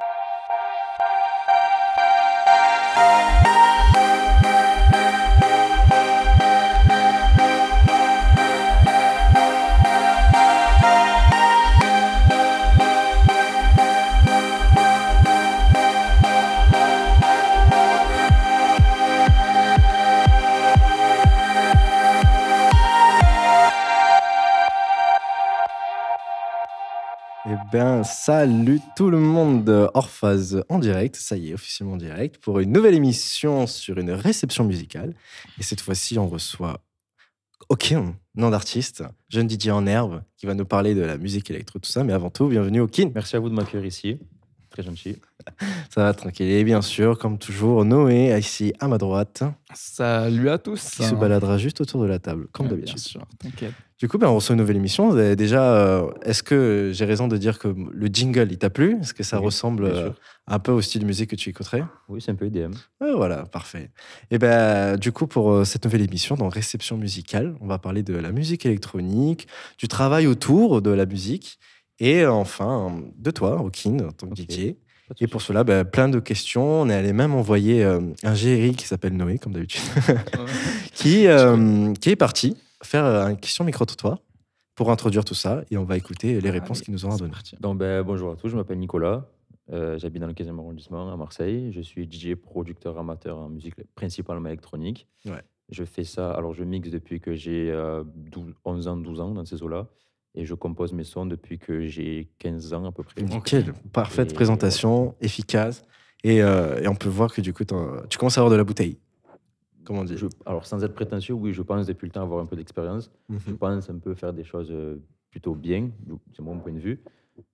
Eh salut tout le monde, Orphase en direct, ça y est, officiellement en direct, pour une nouvelle émission sur une réception musicale. Et cette fois-ci, on reçoit Okin, nom d'artiste, jeune DJ en herbe, qui va nous parler de la musique électro, tout ça. Mais avant tout, bienvenue Okin. Merci à vous de m'accueillir ici. Très gentil. Ça va tranquille. Et bien sûr, comme toujours, Noé, ici à ma droite, Salut à tous. qui se baladera juste autour de la table, comme Ouais, d'habitude. Bien sûr, t'inquiète. Du coup, ben, on reçoit une nouvelle émission. Déjà, euh, est-ce que j'ai raison de dire que le jingle, il t'a plu? Est-ce que ça Oui, ressemble euh, un peu au style de musique que tu écouterais? Oui, c'est un peu IDM. Ouais, voilà, parfait. Et ben, du coup, pour euh, cette nouvelle émission dans Réception musicale, on va parler de la musique électronique, du travail autour de la musique, et enfin de toi, Okin, en tant que. DJ. Et pour cela, ben, plein de questions. On est allé même envoyer euh, un GRI qui s'appelle Noé, comme d'habitude, qui, euh, qui est parti faire euh, une question micro-trottoir pour introduire tout ça, et on va écouter les réponses Allez, qu'il nous aura c'est données. Donc, ben, bonjour à tous, je m'appelle Nicolas. Euh, J'habite dans le 15e arrondissement à Marseille. Je suis DJ, producteur, amateur en musique principalement électronique. Ouais. Je fais ça, alors je mixe depuis que j'ai euh, 12 11 ans, 12 ans dans ces eaux-là. Et je compose mes sons depuis que j'ai 15 ans à peu près. Ok, parfaite Et présentation, efficace. Et, euh, et on peut voir que du coup, tu commences à avoir de la bouteille. Comment on dit Je- alors, sans être prétentieux, oui, je pense depuis le temps avoir un peu d'expérience. Je Mhm. pense un peu faire des choses euh, plutôt bien, du- c'est mon point de vue.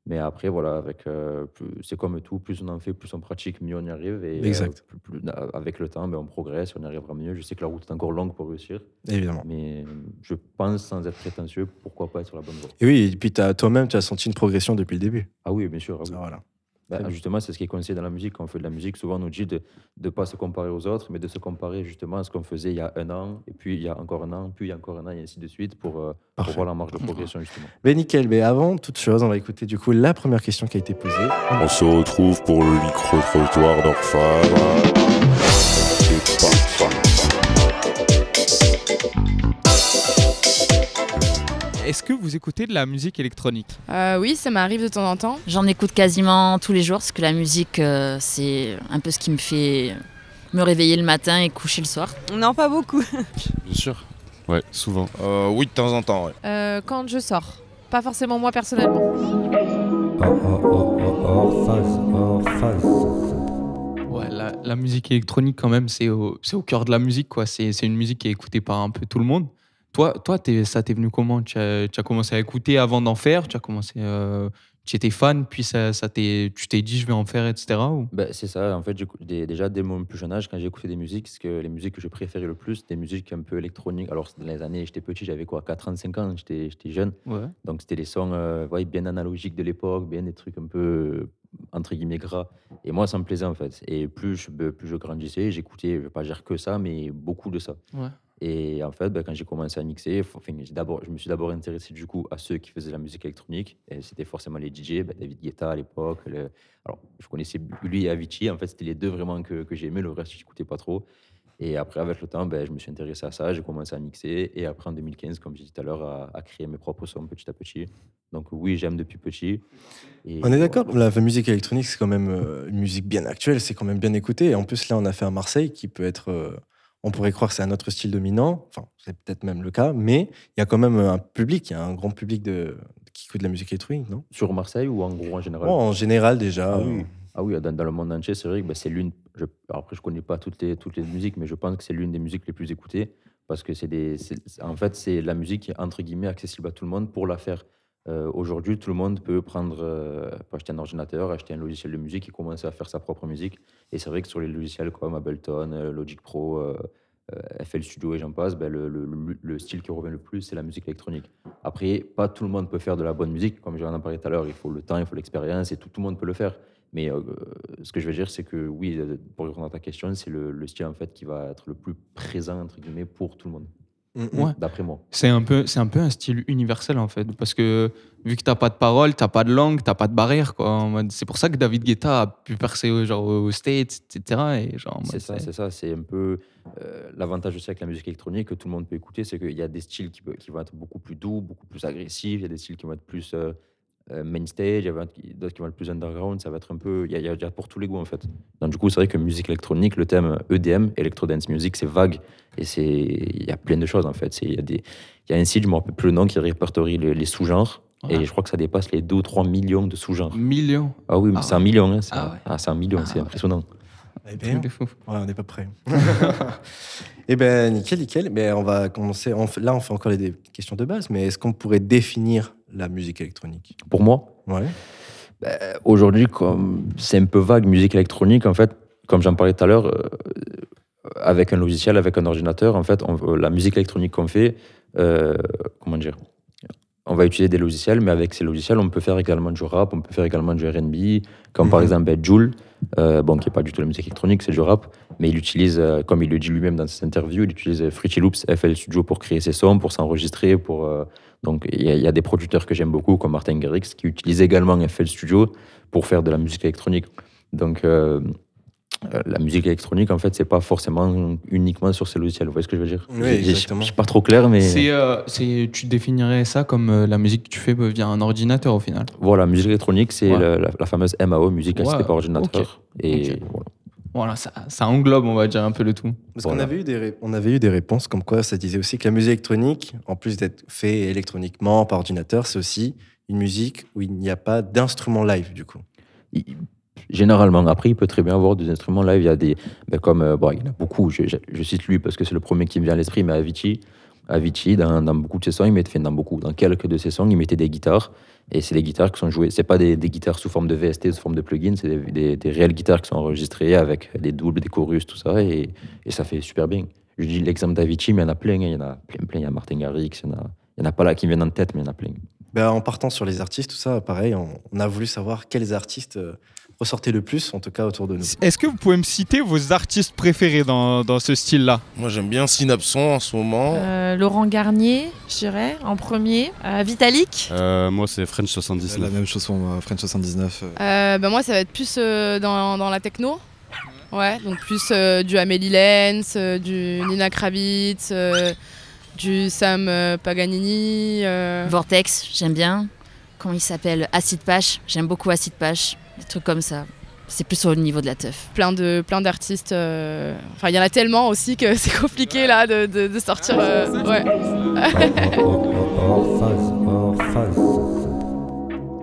Mais après, voilà, avec, euh, c'est comme tout, plus on en fait, plus on pratique, mieux on y arrive. Et euh, Exact. plus- plus- avec le temps, ben, on progresse, on y arrivera mieux. Je sais que la route est encore longue pour réussir, Évidemment. mais je pense, sans être prétentieux, pourquoi pas être sur la bonne voie. Et oui, et puis toi-même, tu as senti une progression depuis le début. Ah oui, bien sûr. ah oui. Voilà. Bah, justement, c'est ce qui est conseillé dans la musique. Quand on fait de la musique, souvent on nous dit de ne pas se comparer aux autres, mais de se comparer justement à ce qu'on faisait il y a un an, et puis il y a encore un an, puis il y a encore un an, et ainsi de suite, pour, euh, pour voir la marge de progression, justement. Mais nickel, mais avant toute chose, on va écouter du coup la première question qui a été posée. On se retrouve pour le micro-trottoir d'Orphane. Est-ce que vous écoutez de la musique électronique? Euh, oui, ça m'arrive de temps en temps. J'en écoute quasiment tous les jours parce que la musique, euh, c'est un peu ce qui me fait me réveiller le matin et coucher le soir. Non, pas beaucoup. Bien sûr. Ouais, souvent. Euh, oui, de temps en temps, ouais. Euh, quand je sors. Pas forcément moi personnellement. Ouais, la, la musique électronique, quand même, c'est au, au cœur de la musique. quoi. C'est une musique qui est écoutée par un peu tout le monde. Toi, toi ça t'est venu comment? Tu as, tu as commencé à écouter avant d'en faire? Tu as commencé. euh, tu étais fan, puis ça, ça tu t'es dit je vais en faire, etc. ou- Ben, c'est ça, en fait, des- déjà dès mon plus jeune âge, quand j'écoutais des musiques, que les musiques que je préférais le plus, des musiques un peu électroniques. Alors, dans les années, j'étais petit, j'avais quoi, 4 ans, 5 ans, j'étais jeune. Ouais. Donc, c'était des sons euh, ouais, bien analogiques de l'époque, bien des trucs un peu, euh, entre guillemets, gras. Et moi, ça me plaisait, en fait. Et plus je, plus je grandissais, j'écoutais, je vais pas dire que ça, mais beaucoup de ça. Ouais. Et en fait, ben, quand j'ai commencé à mixer, enfin, d'abord, je me suis d'abord intéressé du coup à ceux qui faisaient la musique électronique. Et c'était forcément les DJ, ben, David Guetta à l'époque. le- Alors, je connaissais lui et Avicii. En fait, c'était les deux vraiment que, que j'aimais. Le reste, je n'écoutais pas trop. Et après, avec le temps, ben, je me suis intéressé à ça. J'ai commencé à mixer. Et après, en 2015, comme j'ai dit tout à l'heure, à, à créer mes propres sons petit à petit. Donc, oui, j'aime depuis petit. Et On est voilà. d'accord, la musique électronique, c'est quand même euh, une musique bien actuelle, c'est quand même bien écouté. Et en plus, là, on a fait à Marseille, qui peut être. Euh, on pourrait croire que c'est un autre style dominant, enfin, c'est peut-être même le cas, mais il y a quand même un public, il y a un grand public de, qui écoute de la musique électronique, non? Sur Marseille ou en gros en général? Bon, En général, déjà. Ah euh, oui. Ah oui, dans, dans le monde entier, c'est vrai que bah, c'est l'une. je- Après, je connais pas toutes les, toutes les musiques, mais je pense que c'est l'une des musiques les plus écoutées parce que c'est des. c'est- En fait, c'est la musique entre guillemets accessible à tout le monde pour la faire. Euh, Aujourd'hui, tout le monde peut prendre, euh, acheter un ordinateur, acheter un logiciel de musique et commencer à faire sa propre musique. Et c'est vrai que sur les logiciels comme Ableton, euh, Logic Pro, FL Studio et j'en passe, ben, le, le- le- le style qui revient le plus, c'est la musique électronique. Après, pas tout le monde peut faire de la bonne musique, comme j'en ai parlé tout à l'heure. Il faut le temps, il faut l'expérience, et tout, le monde peut le faire. Mais ce que je veux dire, c'est que oui, pour répondre à ta question, c'est le, le style en fait qui va être le plus présent entre guillemets pour tout le monde. Mm, mm. Ouais. d'après moi. C'est un, peu, c'est un peu un style universel en fait. Parce que vu que t'as pas de parole, t'as pas de langue, t'as pas de barrière. Quoi, c'est pour ça que David Guetta a pu percer au- genre, aux States, etc. Et genre, C'est ça, c'est ça. C'est un peu euh, l'avantage aussi avec la musique électronique que tout le monde peut écouter, c'est qu'il y a des styles qui vont être beaucoup plus doux, beaucoup plus agressifs. Il y a des styles qui vont être plus euh, euh, main stage, il y a d'autres qui vont être plus underground. Ça va être un peu. Il y, a, il y pour tous les goûts en fait. Donc du coup, c'est vrai que musique électronique, le thème EDM, Electro Dance Music, c'est vague et c'est il y a plein de choses en fait. C'est- Il y a des il y a un site, je me rappelle plus le nom, qui répertorie les, les sous-genres. Ouais. Et je crois que ça dépasse les 2 ou 3 millions de sous-genres. Millions. Ah oui, Ah c'est un million. Hein, c'est Ah un- ouais. ah, c'est un million, Ah c'est ouais. impressionnant. Eh bien. Ouais, on n'est pas prêt. Eh ben, nickel, nickel. Mais on va commencer. on là, on fait encore les questions de base, mais est-ce qu'on pourrait définir la musique électronique Pour moi, Ouais. Ben, Aujourd'hui, comme c'est un peu vague, musique électronique, en fait, comme j'en parlais tout à l'heure, euh, avec un logiciel, avec un ordinateur, en fait, on- la musique électronique qu'on fait, euh, comment dire, on va utiliser des logiciels, mais avec ces logiciels, on peut faire également du rap, on peut faire également du R&B, comme par Mhm. exemple ben, Joule, euh, bon, qui n'est pas du tout la musique électronique, c'est du rap, mais il utilise, euh, comme il le dit lui-même dans ses interviews, il utilise Fruity Loops, FL Studio pour créer ses sons, pour s'enregistrer, pour... euh, donc, il y, a- il y a des producteurs que j'aime beaucoup, comme Martin Garrix, qui utilise également FL Studio pour faire de la musique électronique. Donc, euh, euh, la musique électronique, en fait, c'est pas forcément uniquement sur ces logiciels. Vous voyez ce que je veux dire? Oui, exactement. Je suis pas trop clair, mais C'est, euh, c'est, tu définirais ça comme euh, la musique que tu fais via un ordinateur au final. voilà, musique électronique, c'est Ouais. la, la- la fameuse MAO, musique assistée Ouais, par ordinateur. Et Ok. voilà. Voilà, ça, ça englobe, on va dire, un peu le tout. Parce qu'on avait, eu des ré- on avait eu des réponses comme quoi ça disait aussi que la musique électronique, en plus d'être fait électroniquement par ordinateur, c'est aussi une musique où il n'y a pas d'instrument live, du coup. Il- Généralement, après, il peut très bien avoir des instruments live. Il y a des, ben, comme, euh, bon, il y en a beaucoup. Je, je- je cite lui parce que c'est le premier qui me vient à l'esprit, mais Avicii, Avicii, dans, dans beaucoup de ses sons, il mettait, dans beaucoup, dans quelques de ses sons, il mettait des guitares. Et c'est des guitares qui sont jouées. C'est pas des, guitares sous forme de VST, sous forme de plugin. C'est des, réelles guitares qui sont enregistrées avec des doubles, des chorus, tout ça. Et, et ça fait super bien. Je dis l'exemple d'Avicii, mais il y en a plein. hein. Il y en a plein, plein. Il y a Martin Garrix, il y en a, il y en a pas là qui me viennent en tête, mais il y en a plein. Ben, en partant sur les artistes, tout ça, pareil, on, on a voulu savoir quels artistes ressortaient le plus, en tout cas autour de nous. Est-ce que vous pouvez me citer vos artistes préférés dans, dans ce style-là? Moi j'aime bien Synapson en ce moment. Euh, Laurent Garnier, je dirais, en premier. Euh, Vitalik? Euh, moi, c'est French La 79. même chose pour moi, French 79. euh. Euh, bah, moi, ça va être plus euh, dans, dans la techno. Ouais, donc plus euh, du Amélie Lenz, euh, du Nina Kravitz, euh, du Sam euh, Paganini. euh, Vortex, j'aime bien. Comment il s'appelle? Acid Pash, j'aime beaucoup Acid Pash. Des trucs comme ça. C'est plus au niveau de la teuf. plein de plein d'artistes. euh, Enfin, il y en a tellement aussi que c'est compliqué là de, de- de sortir. euh, ouais.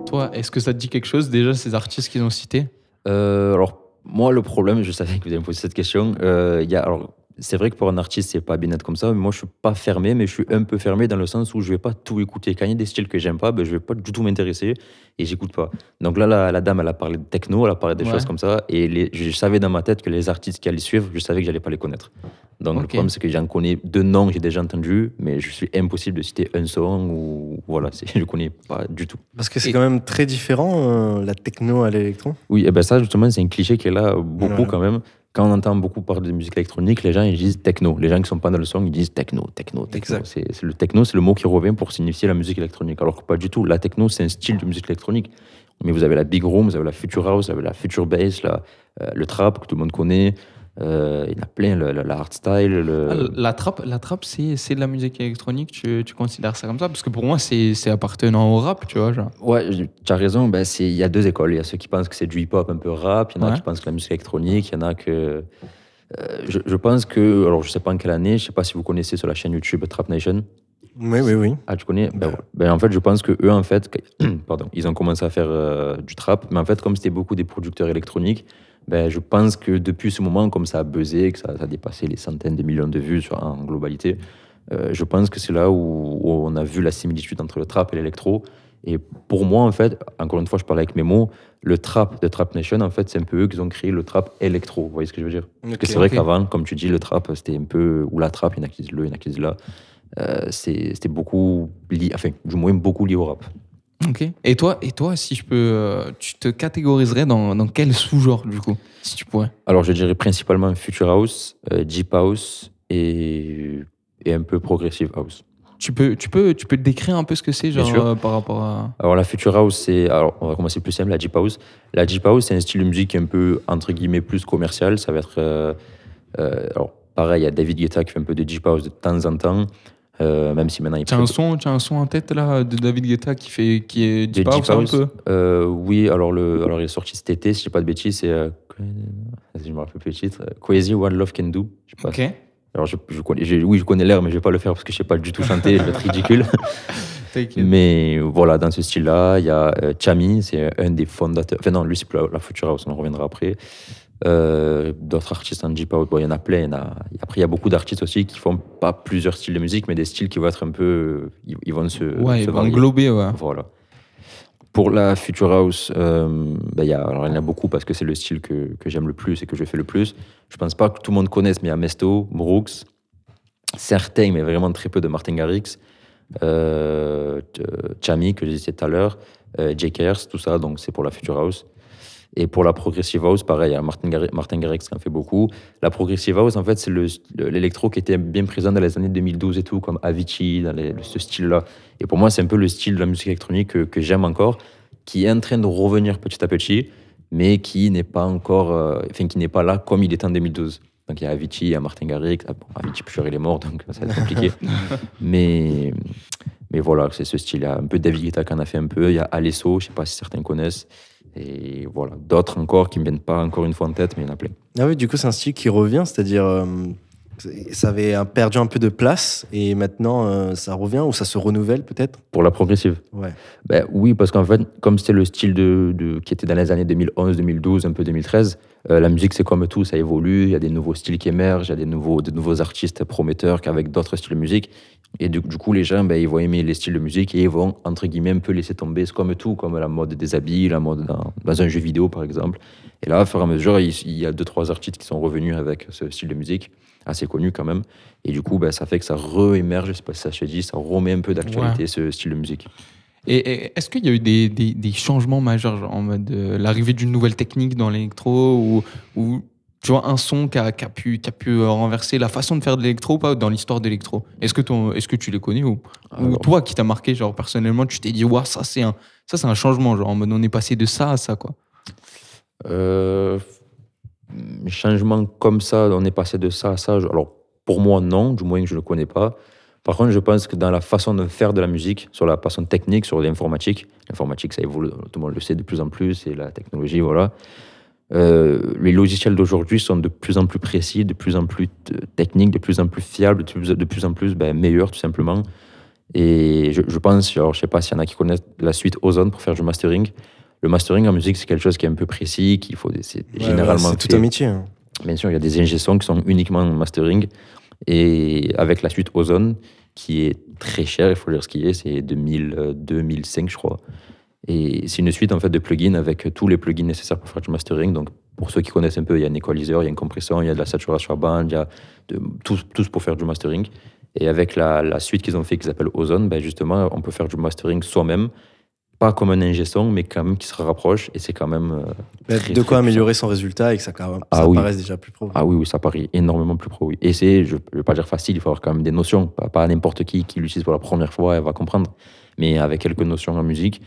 Toi, est-ce que ça te dit quelque chose déjà, ces artistes qu'ils ont cités? Euh, alors, moi, le problème, je savais que vous allez me poser cette question. euh, il y a, alors, c'est vrai que pour un artiste, c'est pas bien être comme ça, mais moi, je suis pas fermé, mais je suis un peu fermé dans le sens où je vais pas tout écouter. Quand il y a des styles que j'aime pas, ben, je vais pas du tout m'intéresser et j'écoute pas. Donc là, la, la dame, elle a parlé de techno, elle a parlé des Ouais. choses comme ça, et les- je savais dans ma tête que les artistes qui allaient suivre, je savais que j'allais pas les connaître. Donc le problème, c'est que j'en connais deux noms que j'ai déjà entendus, mais je suis impossible de citer un son ou voilà, je connais pas du tout. Parce que c'est Et- quand même très différent, euh, la techno à l'électron. Oui, et ben ça, justement, c'est un cliché qui est là beaucoup Voilà. quand même. Quand on entend beaucoup parler de musique électronique, les gens ils disent techno. Les gens qui sont pas dans le son, ils disent techno, techno, techno. C'est, c'est le techno, c'est le mot qui revient pour signifier la musique électronique. Alors que pas du tout. La techno, c'est un style de musique électronique. Mais vous avez la big room, vous avez la future house, vous avez la future bass, la, euh, le trap que tout le monde connaît. Euh, il y en a plein, le, le- la hardstyle. Le... Ah, La trappe, la trappe c'est, c'est de la musique électronique, tu, tu considères ça comme ça? Parce que pour moi, c'est, c'est appartenant au rap, tu vois. Genre. Ouais, tu as raison. Ben, c'est- il y a deux écoles. Il y a ceux qui pensent que c'est du hip-hop un peu rap. Il y en a Ouais. qui pensent que la musique électronique. Il y en a que. euh, je, je pense que. Alors, je sais pas en quelle année. Je sais pas si vous connaissez sur la chaîne YouTube Trap Nation. Oui, oui, oui. Ah, tu connais? Ben, ouais. Ben, En fait, je pense que eux, en fait, pardon, ils ont commencé à faire euh, du trap. Mais en fait, comme c'était beaucoup des producteurs électroniques, ben, je pense que depuis ce moment, comme ça a buzzé, que ça, ça a dépassé les centaines de millions de vues sur, en globalité, euh, je pense que c'est là où, où on a vu la similitude entre le trap et l'électro. Et pour moi, en fait, encore une fois, je parle avec mes mots, le trap de Trap Nation, en fait, c'est un peu eux qui ont créé le trap électro. Vous voyez ce que je veux dire? Parce que c'est vrai qu'avant, comme tu dis, le trap, c'était un peu. Ou la trap, il y en a qui disent le, il y en a qui disent là. Euh, c'était beaucoup lié, enfin, du moins beaucoup lié au rap. Ok. Et toi, et toi, si je peux, euh, tu te catégoriserais dans, dans quel sous-genre, du coup, si tu pourrais? Alors, je dirais principalement Future House, euh, Deep House et et un peu progressive house. Tu peux, tu, peux, tu peux te décrire un peu ce que c'est, genre, euh, par rapport à. Alors la Future House, c'est. Alors on va commencer plus simple, la Deep House. La Deep House, c'est un style de musique un peu, entre guillemets, plus commercial. Ça va être. euh, euh, alors pareil, il y a David Guetta qui fait un peu de Deep House de temps en temps, euh, même si maintenant il Tu as fait un son, as un son en tête là de David Guetta qui fait, qui est de deep house un peu. Euh, oui, alors, le, alors il est sorti cet été, si je dis pas de bêtises, c'est. euh, je me rappelle plus le titre. Crazy What Love Can Do. Je sais pas. Ok. Alors je, je connais, j'ai- oui, je connais l'air, mais je vais pas le faire parce que je sais pas du tout chanter, je vais être ridicule. Mais voilà, dans ce style-là, il y a euh, Chami, c'est un des fondateurs. Enfin, non, lui, c'est plus la, la Future House, on en reviendra après. Euh, D'autres artistes en Deep House, bon, il y en a plein. il y en a- Après, il y a beaucoup d'artistes aussi qui font pas plusieurs styles de musique, mais des styles qui vont être un peu. Ils, vont se. Ouais, se ils vont englober, ouais. Voilà. Pour la Future House, euh, ben, il y a, alors, il y en a beaucoup parce que c'est le style que, que j'aime le plus et que je fais le plus. Je pense pas que tout le monde connaisse, mais il y a Mesto, Brooks, certains, mais vraiment très peu de Martin Garrix, euh, t- Chami, que je disais tout à l'heure, euh, Jake Ayers, tout ça, donc c'est pour la Future House. Et pour la Progressive House, pareil, il y a Martin, Garri- Martin Garrix qui en fait beaucoup. La Progressive House, en fait, c'est le- l'électro qui était bien présent dans les années 2012 et tout, comme Avicii, dans les- ce style-là. Et pour moi, c'est un peu le style de la musique électronique que, que j'aime encore, qui est en train de revenir petit à petit, mais qui n'est pas encore, euh, enfin, qui n'est pas là comme il était en 2012. Donc il y a Avicii, il y a Martin Garrix. Ah, bon, Avicii, plus il est mort, donc ça va être compliqué. mais, mais voilà, c'est ce style. Il y a un peu David Guetta qui en a fait un peu. Il y a Alesso, je ne sais pas si certains connaissent. Et voilà, d'autres encore qui ne me viennent pas encore une fois en tête, mais il y en a plein. Ah oui, du coup, c'est un style qui revient, c'est-à-dire. euh, ça avait perdu un peu de place et maintenant euh, ça revient ou ça se renouvelle peut-être? Pour la progressive Ouais. Ben oui, parce qu'en fait, comme c'était le style de, de- qui était dans les années 2011, 2012, un peu 2013, euh, la musique c'est comme tout, ça évolue, il y a des nouveaux styles qui émergent, il y a des nouveaux, de nouveaux artistes prometteurs avec d'autres styles de musique. Et du, du coup, les gens, ben, ils vont aimer les styles de musique et ils vont, entre guillemets, un peu laisser tomber. C'est comme tout, comme la mode des habits, la mode dans, dans un jeu vidéo, par exemple. Et là, au fur et à mesure, il, il y a deux, trois artistes qui sont revenus avec ce style de musique, assez connu quand même. Et du coup, ben, ça fait que ça re-émerge, je sais pas si ça se dit, ça remet un peu d'actualité, ce style de musique. Et, et est-ce qu'il y a eu des, des- des changements majeurs, genre en mode euh, l'arrivée d'une nouvelle technique dans l'électro ou, ou tu vois, un son qui a, qui a pu, qui a pu euh, renverser la façon de faire de l'électro ou pas dans l'histoire de l'électro Est-ce que, ton- est-ce que tu les connais ou, toi qui t'as marqué, genre personnellement, tu t'es dit, ouais, ça c'est un, ça, c'est un changement, genre en mode on est passé de ça à ça, quoi. Euh, changement comme ça, on est passé de ça à ça. Alors, pour moi, non, du moins que je ne le connais pas. Par contre, je pense que dans la façon de faire de la musique, sur la façon technique, sur l'informatique, l'informatique, ça évolue, tout le monde le sait de plus en plus, et la technologie, voilà. Euh, les logiciels d'aujourd'hui sont de plus en plus précis, de plus en plus t- techniques, de plus en plus fiables, de plus, de plus en plus ben, meilleurs, tout simplement. Et je, je pense, alors je sais pas s'il y en a qui connaissent la suite Ozone pour faire du mastering. Le mastering en musique, c'est quelque chose qui est un peu précis, qu'il faut, c'est Ouais, généralement ouais, c'est tout un métier. hein. Bien sûr, il y a des ingé qui sont uniquement en mastering. Et avec la suite Ozone, qui est très chère, il faut dire ce qui est, c'est 2000, euh, 2005, je crois. Et c'est une suite en fait de plugins avec tous les plugins nécessaires pour faire du mastering. Donc, pour ceux qui connaissent un peu, il y a un équaliseur, il y a un compresseur, il y a de la saturation à bande, il y a de, tous, tous pour faire du mastering. Et avec la, la suite qu'ils ont fait, qui s'appelle Ozone, ben justement, on peut faire du mastering soi-même. Pas comme un ingé son, mais quand même qui se rapproche. Et c'est quand même. euh, très, de quoi améliorer son résultat et que ça, quand même- Ah ça oui. paraisse déjà plus pro. Ah oui, oui, ça paraît énormément plus pro. Oui. Et c'est, je ne vais pas dire facile, il faut avoir quand même des notions. Pas, pas n'importe qui qui l'utilise pour la première fois, elle va comprendre. Mais avec quelques notions en musique,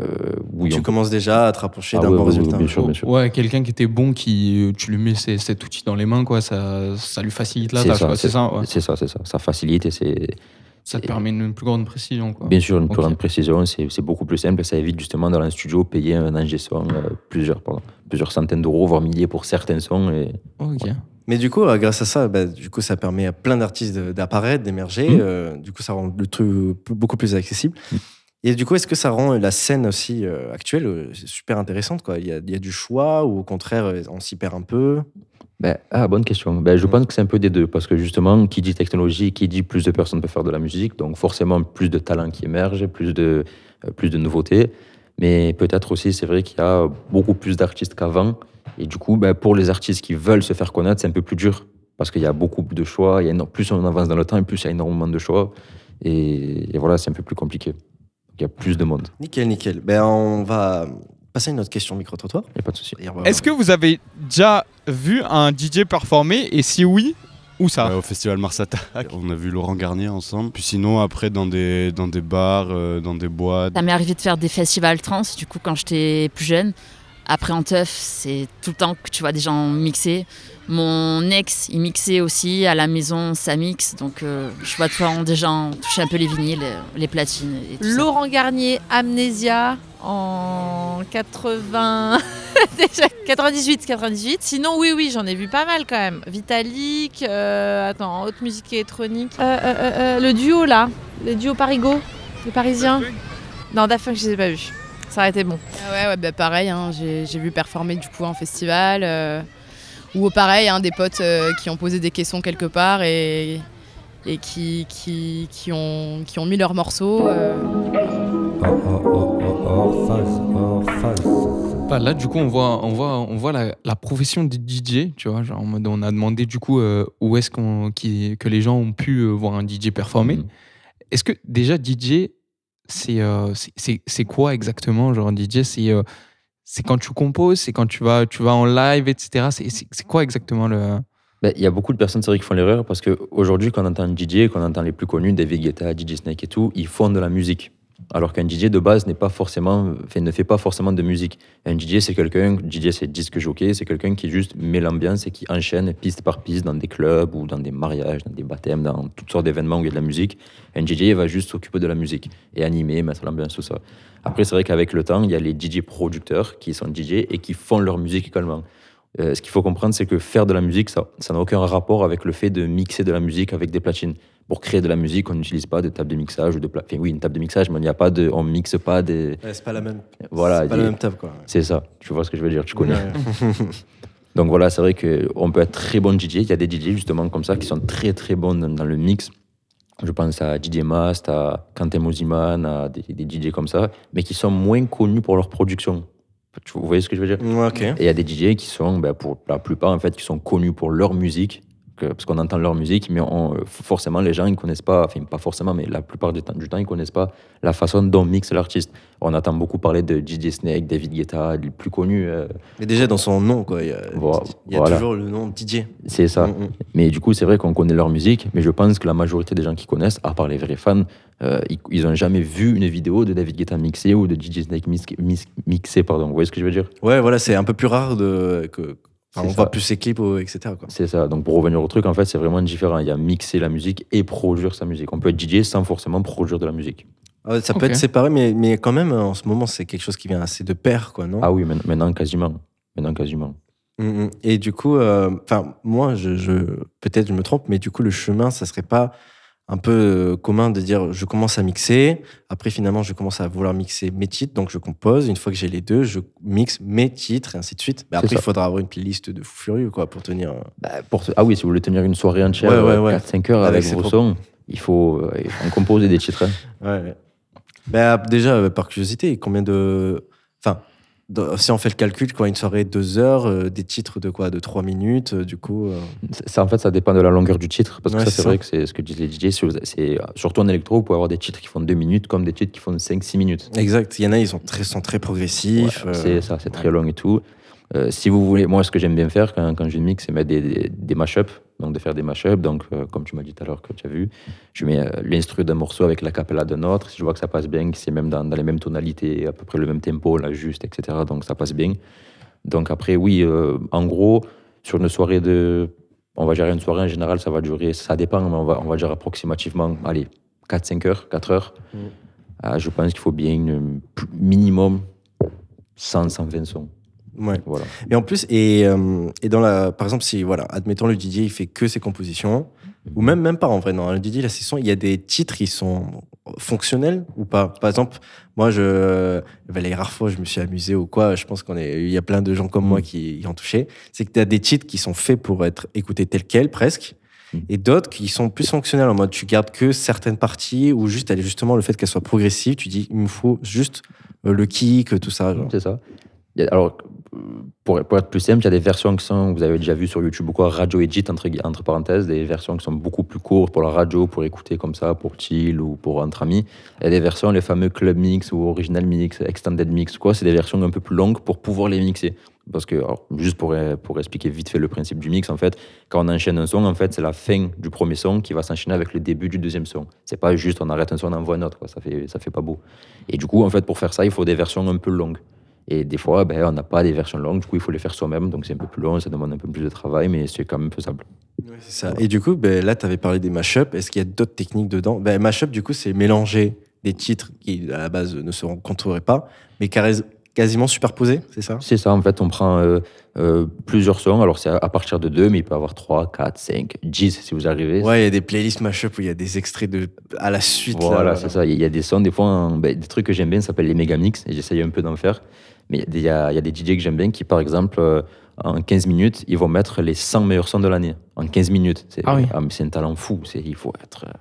euh, oui, tu on- commences déjà à te rapprocher Ah d'un ouais, bon ouais, résultat. bien sûr, bien sûr. Ouais, quelqu'un qui était bon, qui euh, tu lui mets cet outil dans les mains, quoi, ça, ça lui facilite la C'est tâche, c'est ça. ouais. C'est ça, c'est ça. Ça facilite et c'est Ça te permet une plus grande précision, quoi. bien sûr une plus grande précision. C'est beaucoup plus simple. Ça évite justement dans un studio payer un ingé son euh, plusieurs, pardon, plusieurs centaines d'euros, voire milliers pour certains sons. Et Ok. Mais du coup, grâce à ça, bah, du coup, ça permet à plein d'artistes de- d'apparaître, d'émerger. Euh, du coup, ça rend le truc beaucoup plus accessible. Et du coup, est-ce que ça rend la scène aussi euh, actuelle euh, super intéressante il, y a, du choix ou au contraire, euh, on s'y perd un peu? Ben, ah, bonne question. Ben, je pense que c'est un peu des deux, parce que justement, qui dit technologie, qui dit plus de personnes peuvent faire de la musique, donc forcément plus de talents qui émergent, plus de, euh, plus de nouveautés. Mais peut-être aussi, c'est vrai qu'il y a beaucoup plus d'artistes qu'avant. Et du coup, ben, pour les artistes qui veulent se faire connaître, c'est un peu plus dur, parce qu'il y a beaucoup de choix. Plus on avance dans le temps, plus il y a énormément de choix. Et voilà, c'est un peu plus compliqué. Il y a plus de monde. Nickel, nickel. Ben, on va passer à une autre question micro-trottoir. Il n'y a pas de souci. Est-ce que vous avez déjà vu un DJ performer Et si oui, Où ça Ouais, Au festival Mars Attack. On a vu Laurent Garnier ensemble. Puis sinon, après, dans des, dans des bars, euh, dans des boîtes. Ça m'est arrivé de faire des festivals trans, du coup, quand j'étais plus jeune. Après, en teuf, c'est tout le temps que tu vois des gens mixer. Mon ex, il mixait aussi à la maison, ça mixe. Donc, euh, je vois tout le temps des gens toucher un peu les vinyles, euh, les platines et tout ça. Laurent Garnier, Amnésia en 80... déjà 98, 98. Sinon, oui, oui, j'en ai vu pas mal quand même. Vitalik, euh, attends, haute musique électronique. Euh, euh, euh, euh, le duo là, le duo Parigo, les Parisiens. Non, Daft Punk, je les ai pas vus. Ça aurait été bon. Ah ouais, ouais bah pareil, hein, j'ai j'ai vu performer du coup en festival. euh, ou pareil, hein, des potes euh, qui ont posé des questions quelque part et, et qui, qui, qui ont, qui ont mis leurs morceaux. euh. Bah, là, du coup, on voit, on voit, on voit la, la profession des DJ, tu vois. Genre, en mode, on a demandé, du coup, euh, où est-ce qu'on, que les gens ont pu euh, voir un DJ performer. Mhm. Est-ce que, déjà, DJ, c'est euh, c'est- quoi exactement Genre, DJ, c'est euh, c'est quand tu composes, c'est quand tu vas, tu vas en live, etc. C'est- quoi exactement le. Ben, Il y a beaucoup de personnes, c'est vrai, qui font l'erreur parce qu'aujourd'hui, quand on entend DJ, quand on entend les plus connus, David Guetta, DJ Snake et tout, ils font de la musique. Alors qu'un DJ de base n'est pas forcément, ne fait pas forcément de musique. Un DJ, c'est quelqu'un, DJ c'est disque jockey, c'est quelqu'un qui juste met l'ambiance et qui enchaîne piste par piste dans des clubs ou dans des mariages, dans des baptêmes, dans toutes sortes d'événements où il y a de la musique. Un DJ va juste s'occuper de la musique et animer, mettre l'ambiance, tout ça. Après, c'est vrai qu'avec le temps, il y a les DJ producteurs qui sont DJ et qui font leur musique également. Euh, ce qu'il faut comprendre, c'est que faire de la musique, ça n'a aucun rapport avec le fait de mixer de la musique avec des platines. Pour créer de la musique, on n'utilise pas de table de mixage ou de pla- enfin, oui, une table de mixage, mais il n'y a pas de, on mixe pas des. Ouais, c'est pas la même. Voilà, c'est pas la même table quoi. C'est ça. Tu vois ce que je veux dire Tu connais. Ouais. Donc voilà, c'est vrai qu'on peut être très bon DJ. Il y a des DJ justement comme ça qui sont très très bons dans, dans le mix. Je pense à DJ Mast, à Quentin Mosiman, à des, des DJ comme ça, mais qui sont moins connus pour leur production. Tu- Vous voyez ce que je veux dire? Ouais, ok. Et il y a des DJ qui sont, ben, pour la plupart, en fait, qui sont connus pour leur musique, que- parce qu'on entend leur musique, mais on- euh, forcément, les gens, ils connaissent pas, enfin, pas forcément, mais la plupart du temps, du temps ils connaissent pas la façon dont mixe l'artiste. On entend beaucoup parler de DJ Snake, David Guetta, les plus connus. euh, Mais déjà dans son nom quoi, il y a, Vo- il y a voilà. toujours le nom DJ. c'est ça. Mm, mm. Mais du coup, c'est vrai qu'on connaît leur musique, mais je pense que la majorité des gens qui connaissent, à part les vrais fans, euh, ils- n'ont jamais vu une vidéo de David Guetta mixé ou de DJ Snake mixé. Pardon. Vous voyez ce que je veux dire? Ouais, voilà, c'est un peu plus rare de que enfin, on ça. voit plus ses clips ou- etc. C'est ça. Donc pour revenir au truc, en fait, c'est vraiment différent. Il y a mixer la musique et produire sa musique. On peut être DJ sans forcément produire de la musique. Ah, ça peut être séparé mais mais quand même en ce moment c'est quelque chose qui vient assez de pair quoi, non? Ah oui, maintenant, quasiment. Maintenant quasiment. Mm, mm. Et du coup, euh, enfin, moi, je, je- peut-être je me trompe, mais du coup, le chemin, ça serait pas un peu euh, commun de dire je commence à mixer, après finalement, je commence à vouloir mixer mes titres, donc je compose. Une fois que j'ai les deux, je mixe mes titres et ainsi de suite. Mais après, il faudra avoir une playlist de fou furieux quoi pour tenir. euh, Bah, pour Ah oui, si vous voulez tenir une soirée entière, Ouais, ouais, ouais. 4-5 heures Avec avec, vos sons, il faut, euh, en composer des titres. hein. Bah, déjà, euh, par curiosité, combien de. Enfin, si on fait le calcul, quoi, une soirée de deux heures, euh, des titres de quoi De trois minutes, euh, du coup. euh, Ça, en fait, ça dépend de la longueur du titre. Parce que Ouais, ça, c'est vrai que c'est ce que disent les DJ. c'est- Surtout en électro, vous pouvez avoir des titres qui font 2 minutes comme des titres qui font 5-6 minutes. Exact. Il y en a, ils sont très, sont très progressifs. Ouais, euh, C'est ça, c'est très long et tout. Euh, si vous voulez, moi, ce que j'aime bien faire quand, quand je mixe, c'est mettre des, des, des mashups. Donc, de faire des mashups. Donc, euh, comme tu m'as dit tout à l'heure que tu as vu, je mets euh, l'instru d'un morceau avec la cappella d'un autre. Si je vois que ça passe bien, que c'est même dans, dans les mêmes tonalités, à peu près le même tempo, là, juste, etc. Donc, ça passe bien. Donc, après, oui, euh, en gros, sur une soirée de. On va gérer une soirée en général, ça va durer, ça dépend, mais on va, on va dire approximativement, allez, 4-5 heures, 4 heures. Mm. Je pense qu'il faut bien minimum 100, 120 sons. Ouais. Voilà. Et en plus, et, euh, et dans la, par exemple, si, voilà, admettons le DJ, il fait que ses compositions, ou même, même pas en vrai, non, le DJ, la session, il y a des titres qui sont fonctionnels ou pas? Par exemple, moi, je, les rares fois, je me suis amusé ou quoi, je pense qu'on est, il y a plein de gens comme moi qui y ont touché, c'est que tu as des titres qui sont faits pour être écoutés tels quels, presque, Mm. et d'autres qui sont plus fonctionnels en mode tu gardes que certaines parties ou juste elle- justement le fait qu'elle soit progressive tu dis il me faut juste euh, le kick tout ça genre. C'est ça. Alors, pour être plus simple, il y a des versions qui sont, vous avez déjà vu sur YouTube ou quoi, radio edit entre, parenthèses, des versions qui sont beaucoup plus courtes pour la radio, pour écouter comme ça, pour chill ou pour entre amis. Et des versions, les fameux club mix ou original mix, extended mix, quoi, c'est des versions un peu plus longues pour pouvoir les mixer. Parce que, juste pour, pour expliquer vite fait le principe du mix, en fait, quand on enchaîne un son, en fait, c'est la fin du premier son qui va s'enchaîner avec le début du deuxième son. C'est pas juste on arrête un son, on envoie un autre, quoi. Ça fait, ça fait pas beau. Et du coup, en fait, pour faire ça, il faut des versions un peu longues. Et des fois, ben, on n'a pas des versions longues, du coup, il faut les faire soi-même, donc c'est un peu plus long, ça demande un peu plus de travail, mais c'est quand même faisable. C'est ça. Et du coup, ben, là, tu avais parlé des mashups. Est-ce qu'il y a d'autres techniques dedans? Ben, Mashup, du coup, c'est mélanger des titres qui, à la base, ne se rencontreraient pas, mais quasiment superposés, c'est ça? C'est ça, en fait, on prend euh, euh, plusieurs sons, alors c'est à partir de deux, mais il peut y avoir 3, 4, 5, 10 si vous arrivez. Ouais, il y a des playlists mashup où il y a des extraits de, à la suite. là, Voilà, c'est ça. Il y a des sons, des fois, hein, ben, des trucs que j'aime bien, ça s'appelle les méga mix, et j'essaye un peu d'en faire. Mais il y a, il y a des DJ que j'aime bien qui, par exemple, euh, en 15 minutes, ils vont mettre les 100 meilleurs sons de l'année. En 15 minutes. C'est Ah oui. mais c'est un talent fou. C'est, il faut être. euh,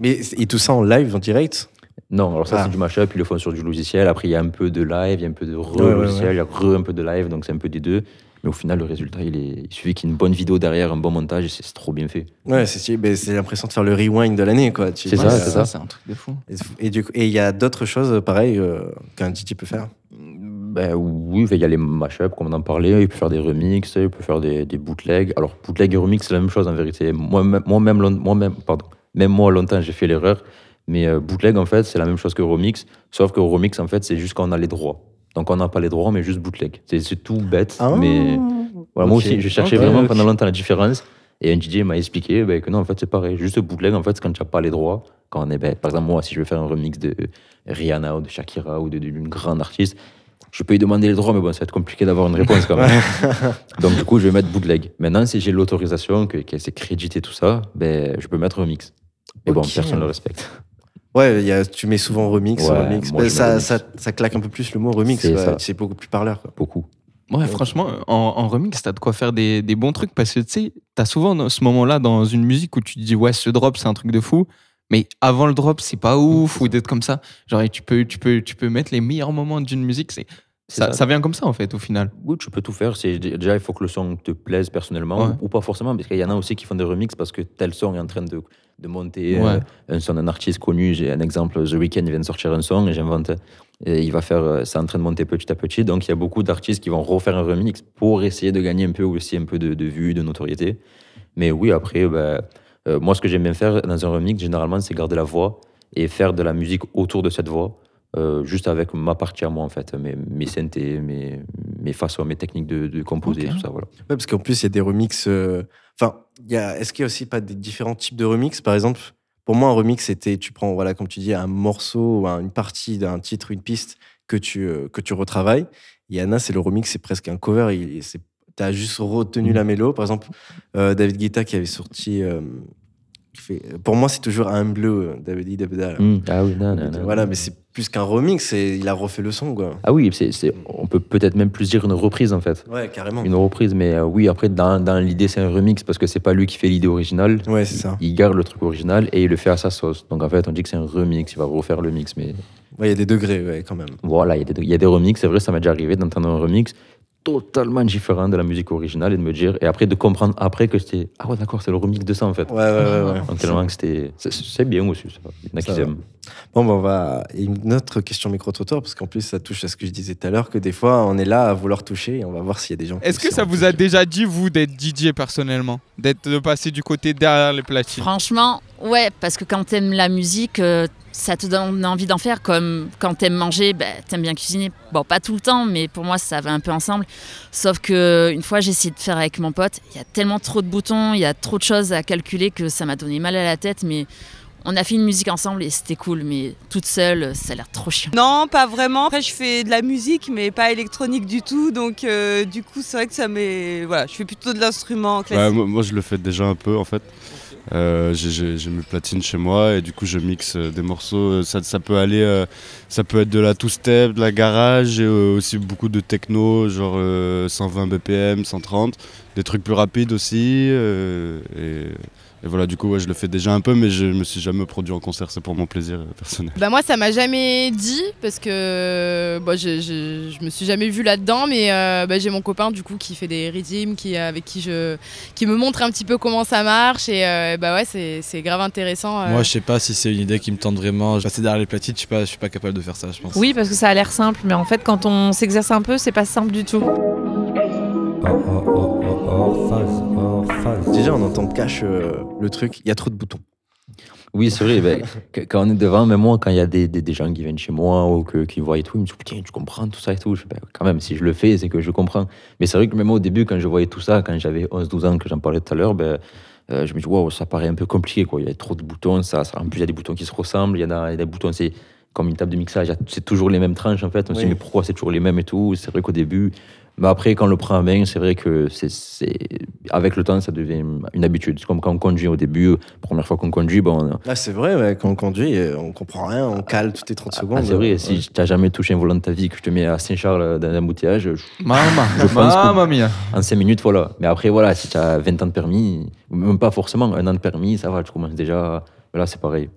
Mais, et tout ça en live, en direct? Non, alors ça, Ah. c'est du mashup, ils le font sur du logiciel. Après, il y a un peu de live, il y a un peu de Ouais, ouais, re-logiciel, ouais. il y a re un peu de live, donc c'est un peu des deux. Mais au final, le résultat, il, est... il suffit qu'il y ait une bonne vidéo derrière, un bon montage, et c'est trop bien fait. Ouais, c'est stylé. Ben, c'est l'impression de faire le rewind de l'année, quoi. Tu- C'est ça, c'est ça. C'est un truc de fou. Et, coup- et il y a d'autres choses, pareil, euh, qu'un DJ peut faire? Ben oui, il y a les mashups, comme on en parlait, il peut faire des remixes, il peut faire des, des bootlegs. Alors, bootleg et remix, c'est la même chose en vérité. Moi-même, moi-même, lon- moi-même, pardon, même moi, longtemps, j'ai fait l'erreur. Mais euh, bootleg, en fait, c'est la même chose que remix, sauf que remix, en fait, c'est juste quand on a les droits. Donc, on n'a pas les droits, mais juste bootleg. C'est, c'est tout bête, Ah, mais voilà, moi aussi, je cherchais vraiment pendant longtemps la différence. Et un DJ m'a expliqué ben, que non, en fait, c'est pareil. Juste bootleg, en fait, c'est quand tu n'as pas les droits. Quand on est, ben, par exemple, moi, si je veux faire un remix de Rihanna ou de Shakira ou de- d'une grande artiste, je peux lui demander les droits, mais bon, ça va être compliqué d'avoir une réponse quand même. Donc, du coup, je vais mettre bootleg. Maintenant, si j'ai l'autorisation, que, que c'est crédité tout ça, ben, je peux mettre remix. Mais bon, personne ne le respecte. Ouais, il y a, tu mets souvent remix, Ouais, remix. moi, Ben, ça, remix. Ça, ça claque un peu plus le mot remix. C'est ouais. ça. C'est beaucoup plus parleur. Quoi. Beaucoup. Ouais, franchement, en, en remix, t'as de quoi faire des, des bons trucs parce que tu sais, t'as souvent dans ce moment-là dans une musique où tu te dis, ouais, ce drop, c'est un truc de fou. Mais avant le drop, c'est pas ouf ou d'être comme ça. Genre, tu peux, tu peux, tu peux mettre les meilleurs moments d'une musique. C'est ça, ça. ça vient comme ça, en fait, au final. Oui, tu peux tout faire. Déjà il faut que le son te plaise personnellement Ouais. ou, ou pas forcément, parce qu'il y en a aussi qui font des remixes parce que tel son est en train de, de monter Ouais. euh, un son d'un artiste connu. J'ai un exemple, The Weeknd il vient de sortir un son et j'invente. Et il va faire, euh, c'est en train de monter petit à petit. Donc il y a beaucoup d'artistes qui vont refaire un remix pour essayer de gagner un peu aussi un peu de, de vues, de notoriété. Mais oui, après, ben, euh, moi ce que j'aime bien faire dans un remix, généralement, c'est garder la voix et faire de la musique autour de cette voix. Euh, juste avec ma partie à moi en fait, mes, mes synthés, mes, mes façons, mes techniques de, de composer, Ok. tout ça, voilà. Ouais, parce qu'en plus, il y a des remixes. euh, Enfin, il y a... est-ce qu'il y a aussi pas des différents types de remix Par exemple, pour moi, un remix, c'était, tu prends, voilà, comme tu dis, un morceau ou une partie d'un titre, une piste que tu, euh, que tu retravailles. Et Anna, c'est le remix, c'est presque un cover. Il, c'est, t'as juste retenu la mélo. Par exemple, euh, David Guetta qui avait sorti. Fait- pour moi, c'est toujours un bleu, euh, David Guetta. là. Mm. Ah oui, non, non, non. Voilà, mais c'est plus qu'un remix, il a refait le son, quoi. Ah oui, c'est, c'est- on peut peut-être même plus dire une reprise en fait. Ouais, carrément. Une reprise, mais euh, oui, après, dans, dans l'idée, c'est un remix parce que c'est pas lui qui fait l'idée originale. Ouais, c'est ça. Il garde le truc original et il le fait à sa sauce. Donc en fait, on dit que c'est un remix, il va refaire le mix. Mais Ouais, il y a des degrés, ouais, quand même. voilà, il y, a des- il y a des remix, c'est vrai, ça m'est déjà arrivé d'entendre un remix totalement différent de la musique originale et de me dire, et après de comprendre après que c'était, ah ouais, d'accord, c'est le remix de ça en fait. Ouais, ouais, ouais. ouais. Donc tellement que c'était, c'est, bien aussi, ça. Il y en a qui aiment. Bon, ben on va. et Une autre question micro-trottoir, parce qu'en plus, ça touche à ce que je disais tout à l'heure, que des fois, on est là à vouloir toucher et on va voir s'il y a des gens. qui Est-ce que ça vous a déjà dit, vous, d'être DJ personnellement? D'être de passer du côté derrière les platines? Franchement, ouais, parce que quand t'aimes la musique, euh, ça te donne envie d'en faire. Comme quand t'aimes manger, bah, t'aimes bien cuisiner. Bon, pas tout le temps, mais pour moi, ça va un peu ensemble. Sauf que une fois, j'ai essayé de faire avec mon pote. Il y a tellement trop de boutons, il y a trop de choses à calculer que ça m'a donné mal à la tête. Mais on a fait une musique ensemble et c'était cool. Mais toute seule, ça a l'air trop chiant. Non, pas vraiment. Après, je fais de la musique, mais pas électronique du tout. Donc, euh, du coup, c'est vrai que ça m'est. Voilà, je fais plutôt de l'instrument Ouais, classique. moi, moi, je le fais déjà un peu en fait. Euh, j'ai- mes platines chez moi et du coup je mixe euh, des morceaux. Ça, ça peut aller, euh, ça peut être de la two-step, de la garage, et euh, aussi beaucoup de techno, genre euh, 120 BPM, 130, des trucs plus rapides aussi. euh, et, et voilà, du coup, ouais, je le fais déjà un peu, mais je me suis jamais produit en concert. C'est pour mon plaisir euh, personnel. Bah moi ça m'a jamais dit parce que bah, je, je, je me suis jamais vue là-dedans mais euh, bah, j'ai mon copain du coup qui fait des rythmes qui avec qui je qui me montre un petit peu comment ça marche et euh, bah ouais c'est c'est grave intéressant. euh. Moi, je sais pas si c'est une idée qui me tente vraiment. Passer derrière les platines, je suis pas, je suis pas capable de faire ça, je pense. Oui, parce que ça a l'air simple, mais en fait, quand on s'exerce un peu, c'est pas simple du tout. Déjà, on entend cache euh, le truc, il y a trop de boutons. Oui, c'est vrai. ben, que- quand on est devant, même moi, quand il y a des, des, des gens qui viennent chez moi ou que, qui me voient et tout, ils me disent Putain, tu comprends tout ça et tout. Je fais, Ben, quand même, si je le fais, c'est que je comprends. Mais c'est vrai que même au début, quand je voyais tout ça, quand j'avais 11-12 ans, que j'en parlais tout à l'heure, ben, euh, je me dis Waouh, ça paraît un peu compliqué. Quoi. Il y a trop de boutons. Ça, ça- en plus, il y a des boutons qui se ressemblent. Il y en a, il y a des boutons, c'est comme une table de mixage. il y a- C'est toujours les mêmes tranches, en fait. On se dit Oui. Mais pourquoi c'est toujours les mêmes et tout? C'est vrai qu'au début. Mais après, quand on le prend en main, c'est vrai que c'est, c'est- avec le temps, ça devient une habitude. C'est comme quand on conduit au début, première fois qu'on conduit, bon, on- Ah, c'est vrai, ouais, quand on conduit, euh, on comprend rien, on cale toutes les 30 secondes. ah, c'est vrai, si tu n'as jamais touché un volant de ta vie, que je te mets à Saint-Charles euh, dans un embouteillage, je, Mama, je pense que mamma mia. en 5 minutes, voilà. Mais après, voilà, si tu as 20 ans de permis, même pas forcément, un an de permis, ça va, tu commences déjà. Là, c'est pareil.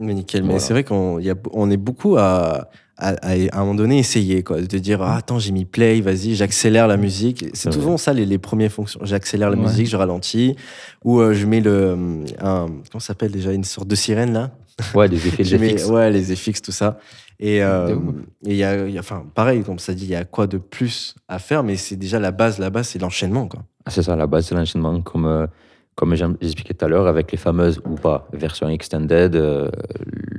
Mais nickel. Mais Voilà. c'est vrai qu'on y a, on est beaucoup à, à, à, à un moment donné essayer, quoi, de dire ah, attends, j'ai mis play, vas-y, j'accélère la musique. C'est souvent ça les, les premières fonctions. J'accélère la Ouais. musique, je ralentis, ou euh, je mets le. Un, comment s'appelle déjà Une sorte de sirène là? Ouais, des effets de mets- FX. Ouais, les effets, tout ça. Et euh, il y y a- enfin, pareil, comme ça dit, il y a quoi de plus à faire, mais c'est déjà la base là-bas, c'est l'enchaînement, quoi. Ah, c'est ça, la base, c'est l'enchaînement, comme, euh, comme j'expliquais tout à l'heure, avec les fameuses ou pas versions extended, euh,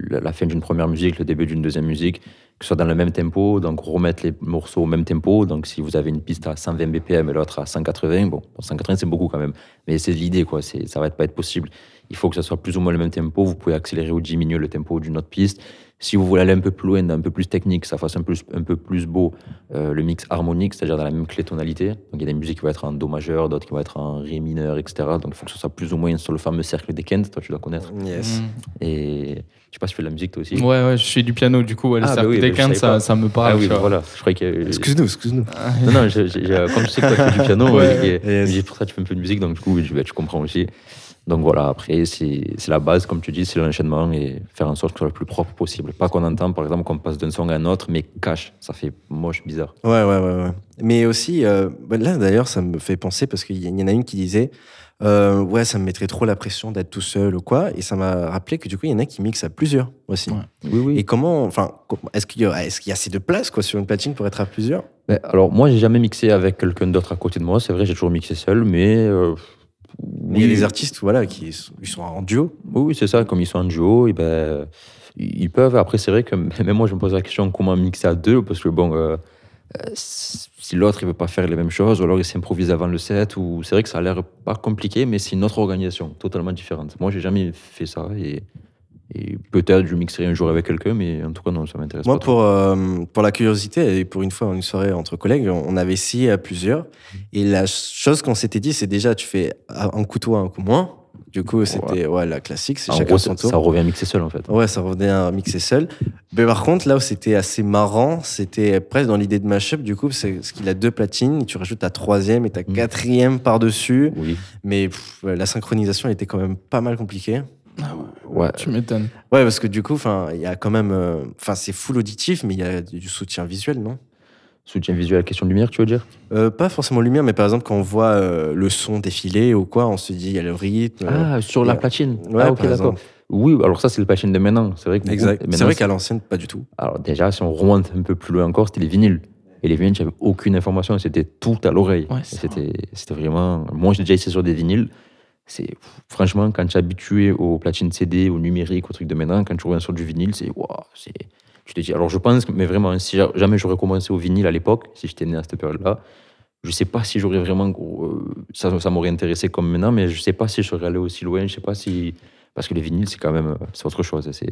la, fin d'une première musique, le début d'une deuxième musique, que ce soit dans le même tempo, donc remettre les morceaux au même tempo. Donc si vous avez une piste à 120 BPM et l'autre à 180, bon, 180 c'est beaucoup quand même, mais c'est l'idée, quoi, ça va pas être possible. Il faut que ça soit plus ou moins le même tempo, vous pouvez accélérer ou diminuer le tempo d'une autre piste. Si vous voulez aller un peu plus loin, un peu plus technique, ça fasse un peu, un peu plus beau, euh, le mix harmonique, c'est-à-dire dans la même clé tonalité. Donc il y a des musiques qui vont être en Do majeur, d'autres qui vont être en Ré mineur, etc. Donc il faut que ce soit plus ou moins sur le fameux cercle des Kent, toi tu dois connaître. Yes. Mm. Et je sais pas si tu fais de la musique toi aussi. Ouais, ouais, je fais du piano, du coup, ouais, le Ah, bah cercle oui, des bah, savais ça, me parle. Ah oui, bah voilà. Je croyais que. Excuse-nous, excuse-nous. Non, non, je- je- je- comme je sais que toi tu fais du piano, Ouais. et- Yes. pour ça tu fais un peu de musique, donc du coup je, tu comprends aussi. Donc voilà, après c'est la base, comme tu dis, c'est l'enchaînement et faire en sorte que ce soit le plus propre possible. Pas qu'on entend par exemple qu'on passe d'un son à un autre, mais cache, ça fait moche, bizarre. Ouais, ouais, ouais, ouais. Mais aussi, euh, bah, là d'ailleurs, ça me fait penser parce qu'il y en a une qui disait euh, Ouais, ça me mettrait trop la pression d'être tout seul ou quoi. Et ça m'a rappelé que du coup, il y en a qui mixent à plusieurs aussi. Ouais. Oui, oui. Et comment, enfin, est-ce qu'il y, a- y assez de place quoi, sur une platine pour être à plusieurs? Mais alors, moi, j'ai jamais mixé avec quelqu'un d'autre à côté de moi. C'est vrai, j'ai toujours mixé seul, mais. euh, Mais il y a des artistes voilà, qui s- ils sont en duo. Oui, c'est ça. Comme ils sont en duo, et ben, ils peuvent. Après, c'est vrai que même moi, je me pose la question comment mixer à deux, parce que bon, euh, euh, si l'autre il veut pas faire les mêmes choses, ou alors il s'improvise avant le set, ou c'est vrai que ça a l'air pas compliqué, mais c'est une autre organisation totalement différente. Moi, j'ai jamais fait ça, et, et peut-être je mixerai un jour avec quelqu'un, mais en tout cas, non, ça m'intéresse Moi, pas. pour, euh, pour la curiosité, et pour une fois, une soirée entre collègues, on avait essayé à plusieurs. Et la chose qu'on s'était dit, c'est déjà, tu fais un coup toi, un coup moins. Du coup, c'était ouais, la classique, c'est chacun gros, son ça, tour. ça revient à mixer seul, en fait. Ouais, ça revenait à mixer seul. Mais par contre, là où c'était assez marrant, c'était presque dans l'idée de mashup, du coup, c'est ce qu'il a deux platines, tu rajoutes ta troisième et ta Mm. quatrième par-dessus. Oui. Mais pff, la synchronisation était quand même pas mal compliquée. Ouais. Tu m'étonnes. Ouais, parce que du coup, enfin, il y a quand même, euh, enfin, c'est full auditif, mais il y a du soutien visuel, non? Soutien visuel, question de lumière, tu veux dire? Euh, Pas forcément lumière, mais par exemple, quand on voit euh, le son défiler ou quoi, on se dit, il y a le rythme. Ah, sur la a- platine Ouais, Ah, ok, d'accord. Oui, alors ça, c'est le platine de maintenant. C'est vrai que Exact. C'est vrai qu'à l'ancienne, pas du tout. Alors déjà, si on remonte un peu plus loin encore, c'était les vinyles. Et les vinyles, j'avais aucune information, c'était tout à l'oreille. Ouais, c'était, c'était vraiment... Moi, j'ai déjà essayé sur des vinyles. Franchement, quand tu es habitué aux platines CD, au numérique, au truc de maintenant, quand tu reviens sur du vinyle, c'est... waouh, c'est tu te dis... Alors je pense, mais vraiment, si jamais j'aurais commencé au vinyle à l'époque, si j'étais né à cette période-là, je sais pas si j'aurais vraiment... euh, ça, ça m'aurait intéressé comme maintenant, mais je sais pas si je serais allé aussi loin, je sais pas si... Parce que les vinyles, c'est quand même... euh, C'est autre chose. C'est,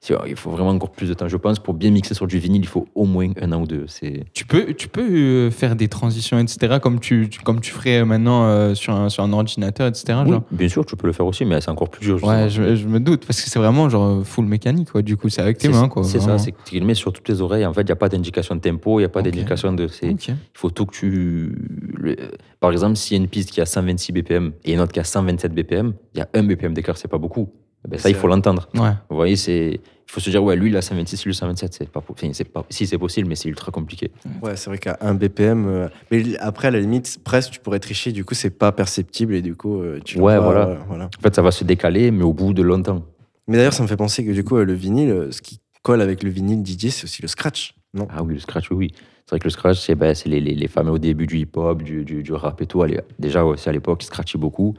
c'est- il faut vraiment encore plus de temps. Je pense pour bien mixer sur du vinyle, il faut au moins un an ou deux. C'est... Tu peux, tu peux euh, faire des transitions, etc., comme tu, comme tu ferais maintenant euh, sur, un, sur un ordinateur, etc. Oui, genre. bien sûr, tu peux le faire aussi, mais c'est encore plus dur. Ouais, je, je me doute, parce que c'est vraiment genre full mécanique, quoi. Du coup, c'est avec tes C'est- mains, quoi. C'est ça, c'est que tu le mets sur toutes les oreilles. En fait, il n'y a pas d'indication de tempo, il n'y a pas d'indication de. c'est-. Il faut tout que tu le- par exemple, s'il y a une piste qui a 126 BPM et une autre qui a 127 BPM, il y a un BPM d'écart, c'est pas beaucoup. Eh ben, ça, il faut l'entendre. Ouais. Vous voyez, c'est, il faut se dire, ouais, lui, il a 126, lui, 127. C'est pas, po- enfin, c'est pas, si c'est possible, mais c'est ultra compliqué. Ouais, c'est vrai qu'à 1 BPM. euh, Mais après, à la limite, presque, tu pourrais tricher, du coup, c'est pas perceptible et du coup, euh, tu Ouais, voilà. euh, voilà. En fait, ça va se décaler, mais au bout de longtemps. Mais d'ailleurs, ça me fait penser que du coup, euh, le vinyle, euh, ce qui colle avec le vinyle DJ, c'est aussi le scratch. Non? Ah oui, le scratch, oui, oui. C'est vrai que le scratch, c'est ben, c'est les, les, les fameux au début du hip-hop, du, du, du rap et tout. Allez, déjà, aussi à l'époque, ils scratchaient beaucoup.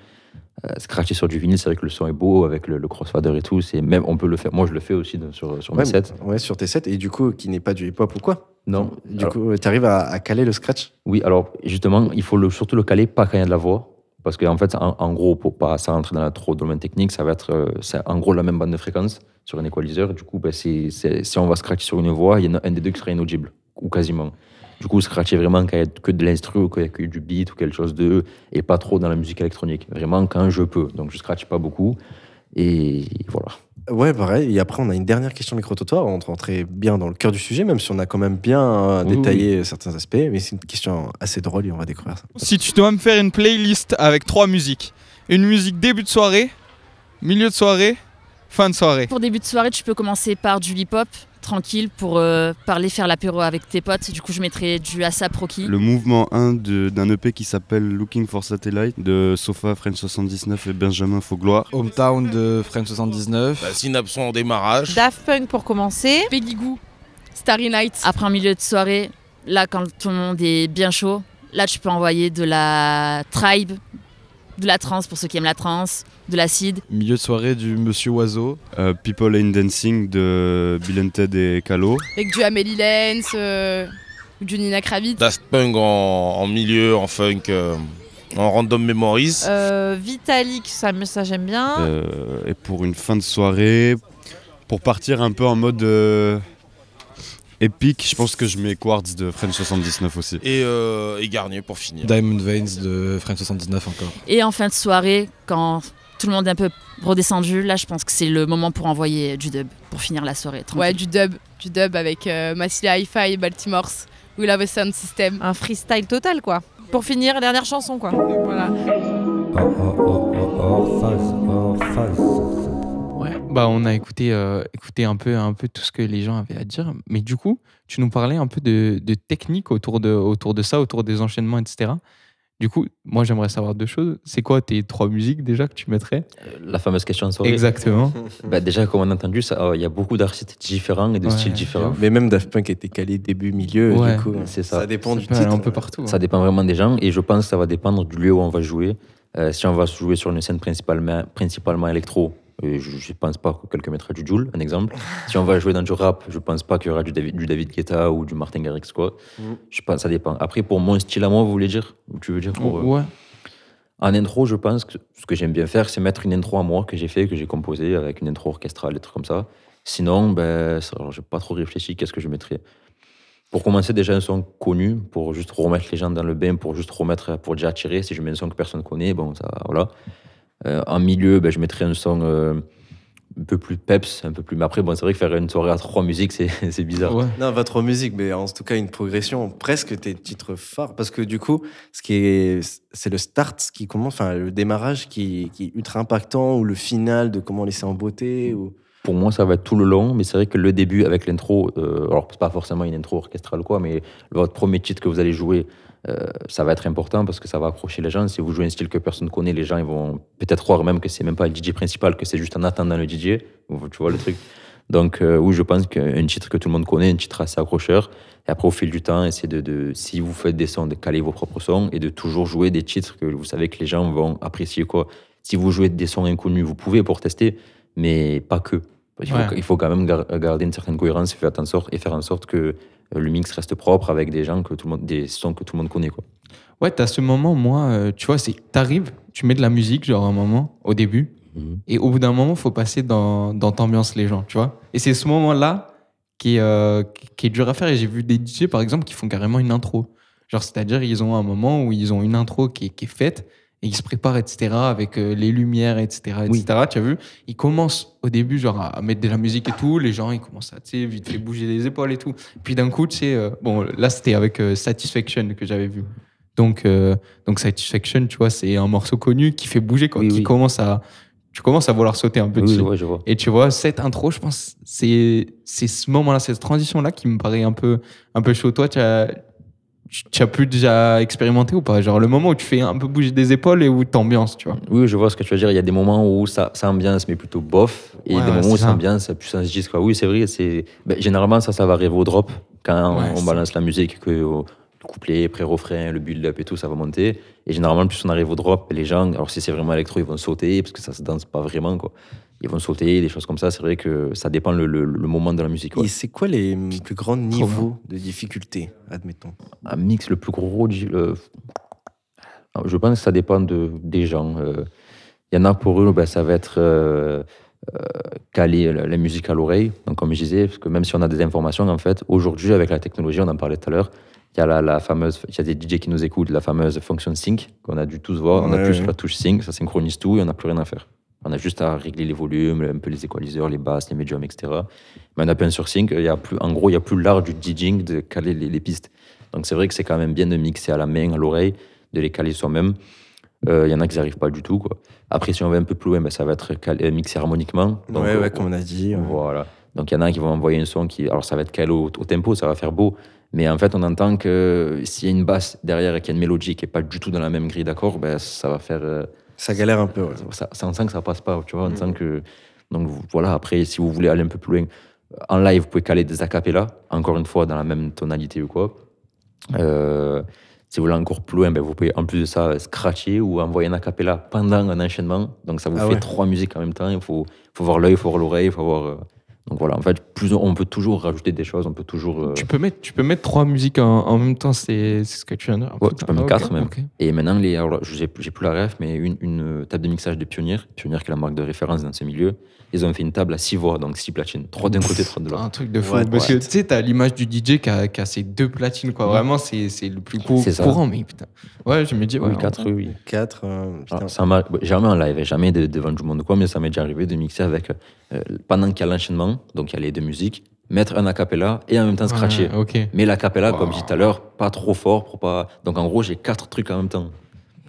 Euh, scratcher sur du vinyle, c'est vrai que le son est beau avec le, le crossfader et tout. C'est même, on peut le faire. Moi, je le fais aussi sur, sur ouais, mes sets. ouais, sur tes sets. Et du coup, qui n'est pas du hip-hop ou quoi? Non. Du Alors- coup, tu arrives à, à caler le scratch? Oui, alors justement, il faut le, surtout le caler, pas quand il y a de la voix. Parce qu'en fait, en, en gros, pour pas ça rentrer dans la trop domaine technique, ça va être euh, c'est en gros la même bande de fréquence sur un équaliseur. Du coup, ben, c'est- c'est- si on va scratcher sur une voix, il y en a un des deux qui sera inaudible, ou quasiment. Du coup, scratcher vraiment quand il y a que de l'instru ou quand il y a que du beat ou quelque chose de. et pas trop dans la musique électronique. Vraiment quand je peux. Donc je scratche pas beaucoup. Et voilà. Ouais, pareil. Et après, on a une dernière question micro-trottoir. On rentrer bien dans le cœur du sujet, même si on a quand même bien euh, Oui, détaillé certains aspects. Mais c'est une question assez drôle et on va découvrir ça. Si tu dois me faire une playlist avec trois musiques, une musique début de soirée, milieu de soirée, fin de soirée. Pour début de soirée, tu peux commencer par du hip-hop, tranquille, pour euh, parler, faire l'apéro avec tes potes. Du coup, je mettrais du ASAP Rocky. Le mouvement 1 de- d'un EP qui s'appelle Looking for Satellite de Sofa, French 79 et Benjamin Faugloire. Hometown de French 79. Bah, Synapson en démarrage. Daft Punk pour commencer. Peggy Goo, Starry Night. Après, en milieu de soirée, là, quand tout le monde est bien chaud, là, tu peux envoyer de la tribe, de la trance pour ceux qui aiment la trance, de l'acide. Milieu de soirée du Monsieur Oiseau. Euh, People Ain't Dancing de Bill and Ted et Calo. Avec du Amélie Lenz, euh, ou du Nina Kravitz. Daft Punk en, en milieu, en funk, euh, en random memories. Euh, Vitalik, ça, me- ça j'aime bien. Euh, et pour une fin de soirée, pour partir un peu en mode euh, épique, je pense que je mets Quartz de French 79 aussi. Et, euh, et Garnier pour finir. Diamond Veins de French 79 encore. Et en fin de soirée, quand tout le monde est un peu redescendu, là, je pense que c'est le moment pour envoyer du dub, pour finir la soirée. tranquille. Ouais, du dub. Du dub avec euh, Massilia Hi-Fi et Baltimore. We Love a Sound System. Un freestyle total, quoi. Pour finir, dernière chanson, quoi. Voilà. Ouais, bah on a écouté, euh, écouté un, peu, un peu tout ce que les gens avaient à dire. Mais du coup, tu nous parlais un peu de, de technique autour de, autour de ça, autour des enchaînements, etc. Du coup, moi j'aimerais savoir deux choses. C'est quoi tes trois musiques déjà que tu mettrais? La fameuse question de soirée. Exactement. Bah, déjà, comme on a entendu, ça, euh, il y a beaucoup d'artistes différents et de Ouais, styles différents. Mais même Daft Punk était calé début, milieu. Ouais, du coup, c'est ça. Ça dépend du titre. un peu partout. Ça dépend vraiment des gens et je pense que ça va dépendre du lieu où on va jouer. Euh, si on va jouer sur une scène principalement, principalement électro, euh, je ne pense pas que quelqu'un mettra du Joule, un exemple. si on va jouer dans du rap, je pense pas qu'il y aura du David, du David Guetta ou du Martin Garrix, quoi. Mhm. Je pense, ça dépend. Après, pour mon style à moi, vous voulez dire? Tu veux dire pour, euh, Ouais. En intro, je pense que ce que j'aime bien faire, c'est mettre une intro à moi que j'ai fait, que j'ai composé avec une intro orchestrale, des trucs comme ça. Sinon, ben, j'ai pas trop réfléchi, qu'est-ce que je mettrais Pour commencer, déjà un son connu, pour juste remettre les gens dans le bain, pour juste remettre, pour déjà attirer. Si je mets un son que personne connaît, bon, ça, voilà. Euh, en milieu, ben, je mettrais un son euh, un peu plus peps, un peu plus. Mais après, bon, c'est vrai que faire une soirée à trois musiques, c'est c'est bizarre. Ouais. Non, votre musique, mais en tout cas une progression, presque tes titres phares, parce que du coup, ce qui est, c'est le start qui commence, enfin le démarrage qui, qui est ultra impactant, ou le final de comment laisser en beauté, ou Pour moi, ça va être tout le long, mais c'est vrai que le début avec l'intro, euh, alors c'est pas forcément une intro orchestrale ou quoi, mais votre premier titre que vous allez jouer, euh, ça va être important parce que ça va accrocher les gens. Si vous jouez un style que personne connaît, les gens ils vont peut-être croire même que c'est même pas le DJ principal, que c'est juste en attendant le DJ. Tu vois le truc. Donc euh, oui, je pense qu'un titre que tout le monde connaît, un titre assez accrocheur. Et après, au fil du temps, essayez de, de, si vous faites des sons, de caler vos propres sons et de toujours jouer des titres que vous savez que les gens vont apprécier. Quoi. Si vous jouez des sons inconnus, vous pouvez pour tester, mais pas que. Il faut, Ouais. il faut quand même gar- garder une certaine cohérence et faire en sorte, et faire en sorte que le mix reste propre avec des gens que tout le monde, des sons que tout le monde connaît. Quoi. Ouais, t'as ce moment, moi, euh, tu vois, c'est t'arrives, tu mets de la musique, genre un moment, au début, Mhm. et au bout d'un moment, faut passer dans, dans t'ambiance les gens, tu vois. Et c'est ce moment-là qui, est, euh, qui- est dur à faire. Et j'ai vu des DJ, par exemple, qui font carrément une intro. Genre, c'est-à-dire, ils ont un moment où ils ont une intro qui qui est faite, et ils se préparent, etc., avec euh, les lumières, etc., etc. Tu as vu Ils commencent au début, genre, à, mettre de la musique et tout. Les gens, ils commencent à, tu sais, vite fait bouger les épaules et tout. Puis d'un coup, tu sais, euh, bon, là, c'était avec euh, Satisfaction que j'avais vu. Donc, donc Satisfaction, tu vois, c'est un morceau connu qui fait bouger, quoi, qui commence à. Tu commences à vouloir sauter un peu dessus. ouais, je vois. Et tu vois, cette intro, je pense, c'est c'est ce moment-là, cette transition-là qui me paraît un peu, un peu chaud. Toi, tu as, tu as pu déjà expérimenter ou pas? Genre le moment où tu fais un peu bouger des épaules et où t'ambiances, tu vois. Oui, je vois ce que tu veux dire. Il y a des moments où ça, ça ambiance, mais plutôt bof. Et Ouais, des ouais, moments où ça ça. ambiance, puissance 10. Quoi. Oui, c'est vrai. C'est... ben, généralement, ça, ça va arriver au drop. Quand Ouais, on balance la musique, que le couplet, pré-refrain, le build-up et tout, ça va monter. Et généralement, plus on arrive au drop, les gens, alors si c'est vraiment électro, ils vont sauter, parce que ça se danse pas vraiment. Quoi. Ils vont sauter, des choses comme ça. C'est vrai que ça dépend le, le- le moment de la musique. ouais. Et c'est quoi les plus grands niveaux de difficulté, admettons un mix le plus gros. je pense que ça dépend de, des gens. Euh, Il y en a pour eux, ben, ça va être euh, euh, caler la, la musique à l'oreille. Donc, comme je disais, parce que même si on a des informations, en fait, aujourd'hui, avec la technologie, on en parlait tout à l'heure, il y a la, la fameuse, il y a des DJ qui nous écoutent, la fameuse fonction sync qu'on a dû tous voir. on Ouais, appuie ouais. sur la touche sync, ça synchronise tout et on n'a plus rien à faire. On a juste à régler les volumes, un peu les équaliseurs, les basses, les médiums, etc. Mais on appuie sur sync, il y a plus, en gros, il y a plus l'art du DJing de caler les, les pistes. Donc c'est vrai que c'est quand même bien de mixer à la main, à l'oreille, de les caler soi-même. Euh, Il y en a qui n'y arrivent pas du tout. Quoi. Après, si on va un peu plus loin, ben, ça va être cal- euh, mixé harmoniquement. Donc, Ouais, ouais, comme on a dit. Voilà. Donc il y en a qui vont envoyer un son qui. Alors ça va être calé au, au tempo, ça va faire beau. Mais en fait, on entend que s'il y a une basse derrière et qu'il y a une mélodie qui n'est pas du tout dans la même grille d'accords, ben, ça va faire. euh, Ça galère un peu. ouais. ça, ça- on sent que ça passe pas, tu vois. On Mm. sent que. Donc voilà, après, si vous voulez aller un peu plus loin, en live, vous pouvez caler des acapellas, encore une fois, dans la même tonalité ou quoi. Euh, si vous voulez encore plus loin, ben, vous pouvez en plus de ça scratcher ou envoyer un acapella pendant un enchaînement. Donc ça vous Ah fait ouais. trois musiques en même temps. Il faut, faut voir l'œil, il faut voir l'oreille, il faut voir. Euh, Donc voilà, en fait, plus on, peut toujours rajouter des choses, on peut toujours. euh, Tu peux mettre, tu peux mettre trois musiques en, en même temps, c'est ce que tu viens de dire. Ouais, tu peux Ah, mettre 4 même. Et maintenant, les, alors, j'ai j'ai plus la ref, mais une, une table de mixage de Pionnier, Pionnier qui est la marque de référence dans ce milieu, ils ont fait une table à 6 voix, donc 6 platines, 3 d'un côté, 3 de l'autre. Un truc de fou. What, Parce que tu sais, t'as l'image du DJ qui a, qui a ses deux platines, quoi. Vraiment, c'est c'est le plus cou- C'est ça. courant, mais putain. Ouais, je me dis, ouais. Oui, 4, oui, oui. 4, euh, putain. Alors, ça m'a- jamais en live, jamais de- devant du monde ou quoi, mais ça m'est déjà arrivé de mixer avec, euh, pendant qu'il y a l'enchaînement, donc il y a les deux musiques, mettre un acapella et en même temps scratcher. Mais l'acapella, comme je disais tout à l'heure, pas trop fort pour pas. Donc en gros, j'ai quatre trucs en même temps.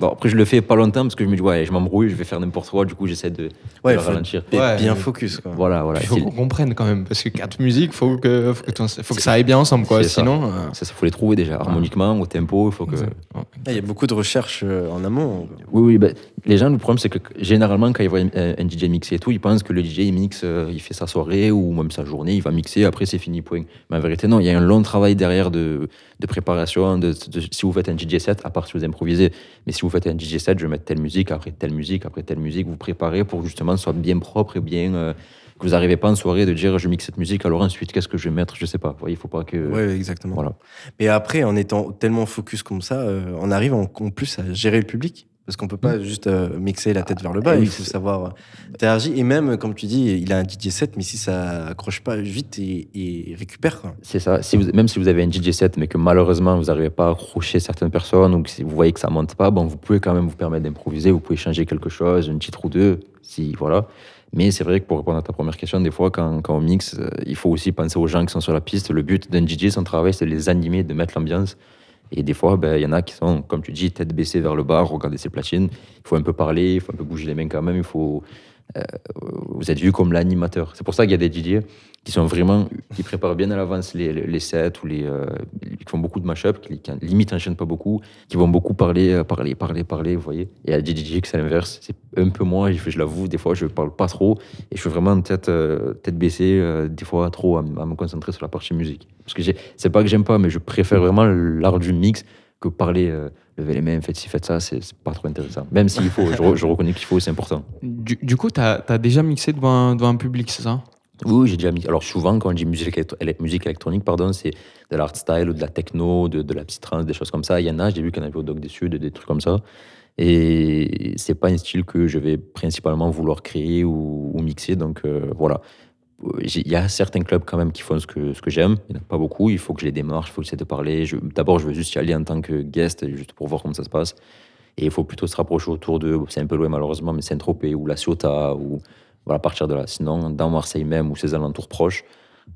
Bon, après, je le fais pas longtemps parce que je me dis, ouais, je m'embrouille, je vais faire n'importe quoi, du coup, j'essaie de, Ouais, faut ralentir. être Ouais. bien focus. Quoi. Voilà, voilà. Il faut qu'on comprenne quand même, parce que quatre musiques, faut que, faut que, t'en- faut que ça aille bien ensemble, quoi. Ça. Sinon. euh, Ça, ça faut les trouver déjà, harmoniquement, au tempo, il faut que. Ah, Il y a beaucoup de recherches euh, en amont. Oui, oui, ben, les gens, le problème, c'est que généralement, quand ils voient un, un DJ mixer et tout, ils pensent que le DJ, il mixe, euh, il fait sa soirée ou même sa journée, il va mixer, après c'est fini, point. Mais en vérité, non, il y a un long travail derrière de, de préparation. De, de- si vous faites un DJ set, à part si vous improvisez, mais si vous faites un DJ set, je vais mettre telle musique, après telle musique, après telle musique, vous préparez pour justement que ce soit bien propre et bien. euh, que vous n'arrivez pas en soirée de dire je mixe cette musique, alors ensuite, qu'est-ce que je vais mettre? Je sais pas. Vous voyez, il faut pas que. Ouais, exactement. Voilà. Mais après, en étant tellement focus comme ça, euh, on arrive en, en plus à gérer le public. Parce qu'on peut pas juste euh, mixer la tête vers le bas, Ah oui, il faut savoir euh, interagir. Et même, comme tu dis, il a un DJ set, mais si ça accroche pas vite, et récupère. C'est ça. Si vous, même si vous avez un DJ set, mais que malheureusement vous n'arrivez pas à accrocher certaines personnes ou que si vous voyez que ça monte pas, bon, vous pouvez quand même vous permettre d'improviser. Vous pouvez changer quelque chose, une titre ou deux, si voilà. Mais c'est vrai que pour répondre à ta première question, des fois, quand, quand on mixe, euh, il faut aussi penser aux gens qui sont sur la piste. Le but d'un DJ, son travail, c'est de les animer, de mettre l'ambiance. Et des fois, ben, il y en a qui sont, comme tu dis, tête baissée vers le bas, regarder ses platines. Il faut un peu parler, il faut un peu bouger les mains quand même. Il faut, euh, vous êtes vu comme l'animateur. C'est pour ça qu'il y a des DJ qui sont vraiment, qui préparent bien à l'avance les, sets ou les, euh, qui font beaucoup de mash-up, qui, qui limite enchaînent pas beaucoup, qui vont beaucoup parler, euh, parler, parler, parler, vous voyez. Et des DJ qui c'est l'inverse. C'est un peu moi, je, l'avoue, des fois je parle pas trop et je suis vraiment tête, tête baissée, des fois trop à, à me concentrer sur la partie musique. Parce que c'est pas que j'aime pas, mais je préfère vraiment l'art du mix que parler, lever les mains, faites ci, faites ça, c'est pas trop intéressant. Même s'il faut, je, re- je reconnais qu'il faut, c'est important. Du, du coup, t'as as déjà mixé devant un, devant un public, c'est ça? Oui, j'ai déjà mis. Alors souvent, quand on dit musique, musique électronique, pardon, c'est de l'art style ou de la techno, de, de la psytrance, des choses comme ça. Il y en a, j'ai vu qu'il y en avait au Doc des Sud, des trucs comme ça. Et c'est pas un style que je vais principalement vouloir créer ou, ou mixer. Donc euh, voilà. Euh, Il y a certains clubs quand même qui font ce que, ce que j'aime. Il n'y en a pas beaucoup. Il faut que je les démarche, il faut que j'essaie de parler. Je- D'abord, je veux juste y aller en tant que guest, juste pour voir comment ça se passe. Et il faut plutôt se rapprocher autour de, c'est un peu loin malheureusement, mais Saint-Tropez ou La Ciotat, ou voilà, à partir de là. Sinon, dans Marseille même ou ses alentours proches,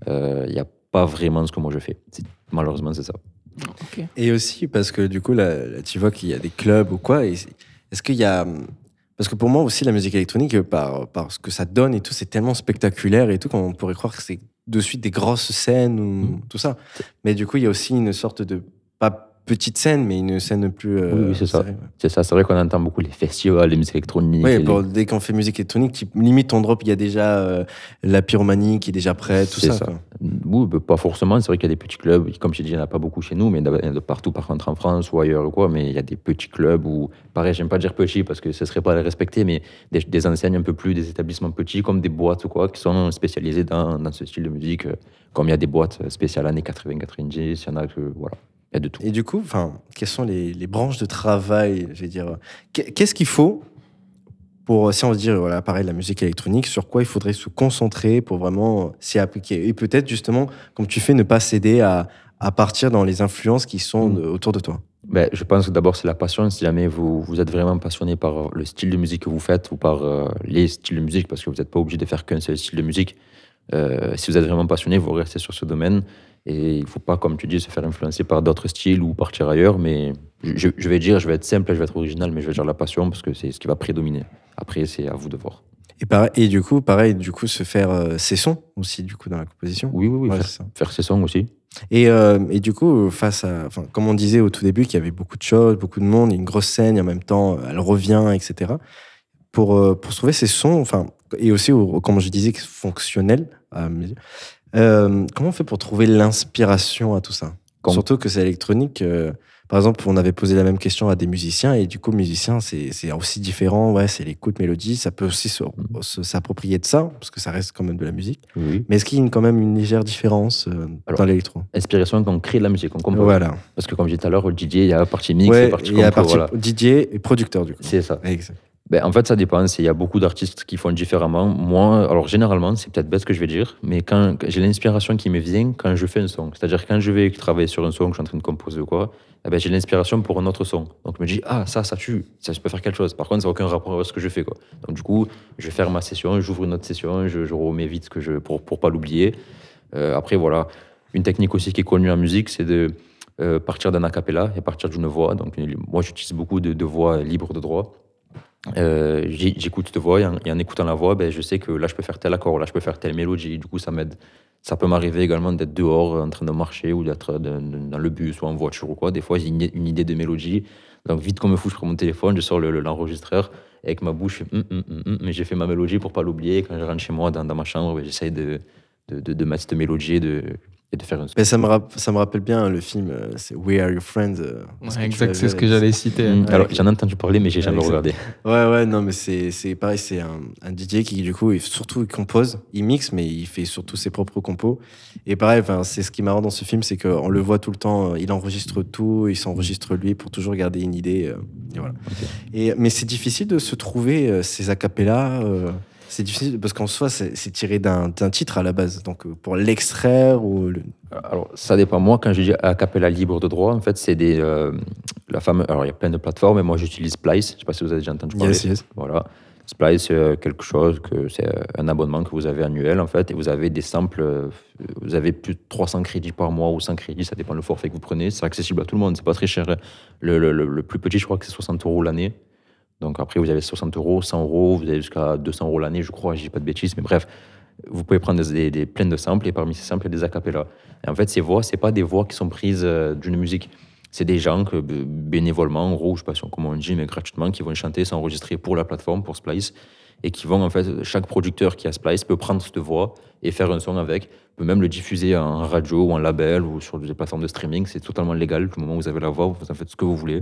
euh, il n'y a pas vraiment ce que moi je fais. C'est- Malheureusement, c'est ça. Et aussi parce que du coup, là, là, tu vois qu'il y a des clubs ou quoi. Est-ce qu'il y a. Parce que pour moi aussi, la musique électronique, par, par ce que ça donne et tout, c'est tellement spectaculaire et tout qu'on pourrait croire que c'est de suite des grosses scènes ou tout ça. Mais du coup, il y a aussi une sorte de. Pas petite scène, mais une scène plus. euh, Oui, oui, c'est ça. ouais. C'est ça, c'est vrai qu'on entend beaucoup les festivals, les musiques électroniques. Oui, les- dès qu'on fait musique électronique, tu- limite ton drop, il y a déjà euh, la pyromanie qui est déjà prête, tout ça. ça. quoi. Oui, bah, pas forcément. C'est vrai qu'il y a des petits clubs. Comme j'ai dit, il n'y en a pas beaucoup chez nous, mais il y en a de partout, par contre, en France ou ailleurs quoi. Mais il y a des petits clubs où, pareil, j'aime pas dire petits parce que ce serait pas les respecter, mais des, des enseignes un peu plus, des établissements petits, comme des boîtes ou quoi, qui sont spécialisés dans, dans ce style de musique. euh, Comme il y a des boîtes spéciales années 80-90, il y en a que, voilà, il y a de tout. Et du coup, quelles sont les, les branches de travail Je vais dire, qu'est- qu'est-ce qu'il faut pour, si on se dit, voilà, pareil, la musique électronique, sur quoi il faudrait se concentrer pour vraiment s'y appliquer? Et peut-être justement, comme tu fais, ne pas céder à, à partir dans les influences qui sont de- autour de toi. Ben, je pense que d'abord, c'est la passion. Si jamais vous, vous êtes vraiment passionné par le style de musique que vous faites ou par euh, les styles de musique, parce que vous n'êtes pas obligé de faire qu'un seul style de musique, euh, si vous êtes vraiment passionné, vous restez sur ce domaine. Et il ne faut pas, comme tu dis, se faire influencer par d'autres styles ou partir ailleurs. Mais je, je vais dire, je vais être simple, je vais être original, mais je vais dire la passion parce que c'est ce qui va prédominer. Après, c'est à vous de voir. Et, pareil, et du coup, pareil, du coup, se faire euh, ses sons aussi, du coup, dans la composition. Oui, oui, oui. Ouais, faire, c'est ça. faire ses sons aussi. Et, euh, et du coup, face à, enfin, comme on disait au tout début, qu'il y avait beaucoup de choses, beaucoup de monde, une grosse scène, et en même temps, elle revient, etc. Pour, euh, pour trouver ces sons, enfin, et aussi, au- comme je disais, fonctionnels, euh, comment on fait pour trouver l'inspiration à tout ça? Surtout que c'est électronique. euh, par exemple, on avait posé la même question à des musiciens, et du coup, musicien, c'est aussi différent. Ouais, c'est l'écoute, mélodie. Ça peut aussi se- s'approprier de ça, parce que ça reste quand même de la musique. Oui. Mais est-ce qu'il y a quand même une légère différence euh, dans l'électro? Inspiration quand on crée de la musique, on compose. Voilà. Parce que comme je disais tout à l'heure, le DJ, il y a la partie mix, Ouais, la partie il y a la partie voilà. DJ et producteur, du coup. C'est ça. Exact. Ben, en fait, ça dépend. Il y a beaucoup d'artistes qui font différemment. Moi, alors généralement, c'est peut-être bête ce que je vais dire, mais quand j'ai l'inspiration qui me vient quand je fais un son. C'est-à-dire quand je vais travailler sur un son que je suis en train de composer ou quoi, eh ben, j'ai l'inspiration pour un autre son. Donc je me dis, ah, ça, ça tue, ça, je peux faire quelque chose. Par contre, ça n'a aucun rapport avec ce que je fais. Quoi. Donc du coup, je faire ma session, j'ouvre une autre session, je, remets vite que je, pour pour pas l'oublier. Euh, après, voilà. Une technique aussi qui est connue en musique, c'est de euh, partir d'un acapella et partir d'une voix. Donc, moi, j'utilise beaucoup de, de voix libres de droit. Euh, J'écoute cette voix et en, écoutant la voix, ben, je sais que là, je peux faire tel accord, là, je peux faire telle mélodie. Du coup, ça m'aide. Ça peut m'arriver également d'être dehors en train de marcher ou d'être dans le bus ou en voiture ou quoi. Des fois, j'ai une, idée de mélodie. Donc, vite comme me fou, je prends mon téléphone, je sors le- le- l'enregistreur et avec ma bouche, hum, hum, hum mais j'ai fait ma mélodie pour pas l'oublier. Quand je rentre chez moi, dans, ma chambre, ben, j'essaye de, de, mettre cette mélodie et de faire un Mais ça me, rapp- ça me rappelle bien le film, euh, c'est We Are Your Friends. euh, Ouais, exact, c'est ce que j'allais citer. Mm, Ouais. Alors, j'en ai entendu parler, mais j'ai jamais regardé. Ouais, ouais, non, mais c'est pareil, c'est un, un DJ qui, du coup, il- surtout, il compose, il mixe, mais il fait surtout ses propres compos. Et pareil, c'est ce qui est marrant dans ce film, c'est qu'on le voit tout le temps, il enregistre tout, il s'enregistre lui pour toujours garder une idée. euh, et voilà. Et, mais c'est difficile de se trouver euh, ces acapellas. C'est difficile parce qu'en soi, c'est tiré d'un titre à la base. Donc, euh, pour l'extraire ou. le- Alors, ça dépend. Moi, quand je dis a cappella libre de droit, en fait, c'est des. euh, la fameuse. Alors, il y a plein de plateformes, mais moi, j'utilise Splice. Je ne sais pas si vous avez déjà entendu parler. Yes, yes. Voilà. Splice, c'est euh, quelque chose que c'est un abonnement que vous avez annuel, en fait, et vous avez des samples. Vous avez plus de 300 crédits par mois ou 100 crédits, ça dépend le forfait que vous prenez. C'est accessible à tout le monde, c'est pas très cher. Le- le- le plus petit, je crois que c'est 60 euros l'année. Donc après, vous avez 60 euros, 100 euros, vous avez jusqu'à 200 euros l'année, je crois, je dis pas de bêtises, mais bref, vous pouvez prendre des, des, des plein de samples et parmi ces samples, il y a des acapellas. Et en fait, ces voix, c'est pas des voix qui sont prises euh, d'une musique. C'est des gens bénévolement, en gros, je sais pas comment on dit, mais gratuitement, qui vont chanter, s'enregistrer pour la plateforme, pour Splice, et qui vont, en fait, chaque producteur qui a Splice peut prendre cette voix et faire un son avec, peut même le diffuser en radio ou en label ou sur des plateformes de streaming, c'est totalement légal, du moment où vous avez la voix, vous en faites ce que vous voulez.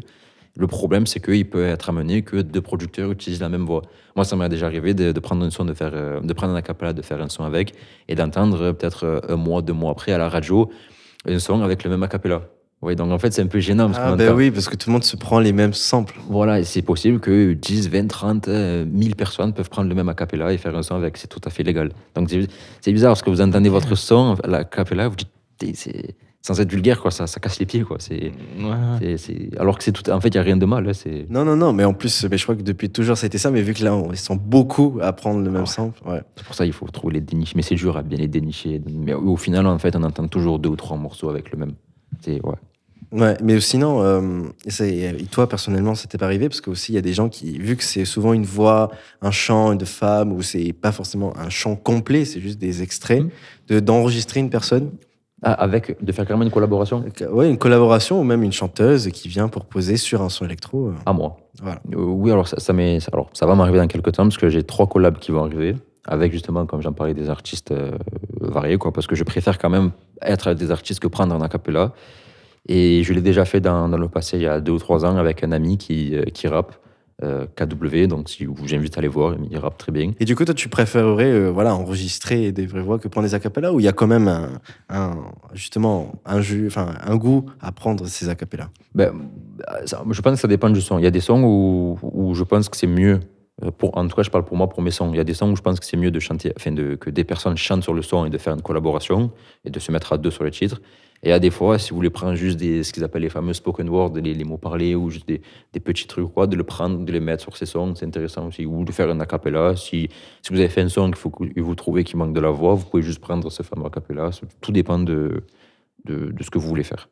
Le problème, c'est qu'il peut être amené que deux producteurs utilisent la même voix. Moi, ça m'est déjà arrivé de, de prendre son, de, faire, euh, de prendre un acapella, de faire un son avec, et d'entendre peut-être euh, un mois, deux mois après à la radio, un son avec le même acapella. Oui, donc en fait, c'est un peu gênant. Parce Ah, ben oui, parce que tout le monde se prend les mêmes samples. Voilà, et c'est possible que 10, 20, 30, euh, 1000 personnes peuvent prendre le même acapella et faire un son avec. C'est tout à fait légal. Donc c'est bizarre parce que vous entendez votre son, l'acapella, vous dites, sans être vulgaire, quoi, ça, ça casse les pieds. Quoi. C'est, c'est- c'est- Alors que c'est tout. En fait, il n'y a rien de mal. hein, c'est... Non, non, non, mais en plus, mais je crois que depuis toujours, c'était ça, mais vu que là, on- ils sont beaucoup à prendre le même sample. Ouais. C'est pour ça qu'il faut trouver les dénicher. Mais c'est dur à bien les dénicher. Mais au final, en fait, on entend toujours deux ou trois morceaux avec le même. C'est, ouais. Ouais, mais sinon, euh, c'est- et toi personnellement, ça t'est pas arrivé? Parce que aussi il y a des gens qui, vu que c'est souvent une voix, un chant de femme ou c'est pas forcément un chant complet, c'est juste des extraits, de d'enregistrer une personne? Ah, avec de faire carrément une collaboration. Ouais, une collaboration ou même une chanteuse qui vient pour poser sur un son électro. euh. À moi. Voilà. Euh, oui, alors ça, ça, m'est- ça- alors ça va m'arriver dans quelques temps parce que j'ai trois collabs qui vont arriver avec justement, comme j'en parlais, des artistes euh, variés, quoi, parce que je préfère quand même être avec des artistes que prendre un acapella. Et je l'ai déjà fait dans, dans le passé, il y a deux ou trois ans, avec un ami qui, euh, qui rappe, euh, KW, donc si vous j'invite à aller voir, il rappe très bien. Et du coup, toi, tu préférerais euh, voilà, enregistrer des vraies voix que prendre des acapellas ou il y a quand même un, un- justement un, jus, un goût à prendre ces acapellas Ben, ça- je pense que ça dépend du son. Il y a des sons où, où je pense que c'est mieux. euh, Pour, en tout cas, je parle pour moi, pour mes sons. Il y a des sons où je pense que c'est mieux de chanter, enfin de, que des personnes chantent sur le son et de faire une collaboration et de se mettre à deux sur le titre. Et à des fois, si vous voulez prendre juste des, ce qu'ils appellent les fameux spoken words, les, les mots parlés ou juste des, des petits trucs, quoi, de le prendre, de les mettre sur ces sons, c'est intéressant aussi. Ou de faire un acapella. Si, si vous avez fait un son qu'il faut que vous trouvez qu'il manque de la voix, vous pouvez juste prendre ce fameux acapella. Tout dépend de, de, de ce que vous voulez faire.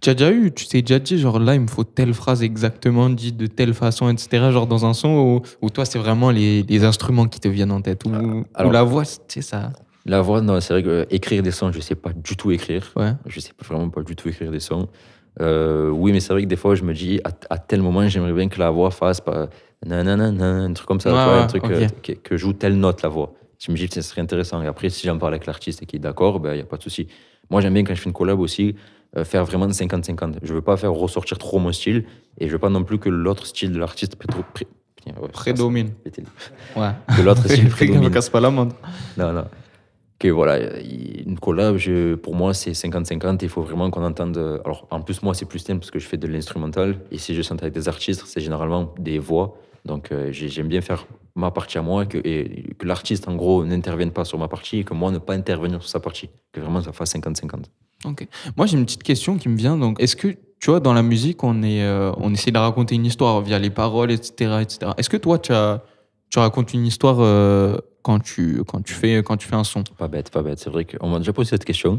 Tu as déjà eu, tu t'es déjà dit, genre là, il me faut telle phrase exactement dite de telle façon, etc. Genre dans un son où, où toi, c'est vraiment les, les instruments qui te viennent en tête. Ou, ou alors- la voix, tu sais, ça. La voix, non, c'est vrai que euh, écrire des sons, je sais pas du tout écrire. Ouais. Je sais pas- vraiment pas du tout écrire des sons. Euh, oui, mais c'est vrai que des fois, je me dis, à, à tel moment, j'aimerais bien que la voix fasse pas nanana, un truc comme ça, Ouais, ouais, un truc ok. euh, que, que joue telle note la voix. Je me dis que ce serait intéressant. Et après, si j'en parle avec l'artiste et qu'il est d'accord, il ben, n'y a pas de souci. Moi, j'aime bien quand je fais une collab aussi, euh, faire vraiment de 50-50. Je veux pas faire ressortir trop mon style et je veux pas non plus que l'autre style de l'artiste pré- pré- putain, ouais, Prédomine. Ouais. que l'autre style prédomine. casse pas la montre. Non, non. Que voilà, il- une collab, pour moi, c'est 50-50. Il faut vraiment qu'on entende. Alors, en plus, moi, c'est plus simple parce que je fais de l'instrumental. Et si je chante avec des artistes, c'est généralement des voix. Donc, euh, j'ai- j'aime bien faire ma partie à moi et que, l'artiste, en gros, n'intervienne pas sur ma partie et que moi, ne pas intervenir sur sa partie. Que vraiment, ça fasse 50-50. Ok. Moi, j'ai une petite question qui me vient. Donc, est-ce que, tu vois, dans la musique, on, est, euh, on essaie de raconter une histoire via les paroles, etc. etc. Est-ce que toi, tu racontes une histoire euh, quand, tu, quand, tu fais, quand tu fais un son Pas bête, pas bête. C'est vrai qu'on m'a déjà posé cette question.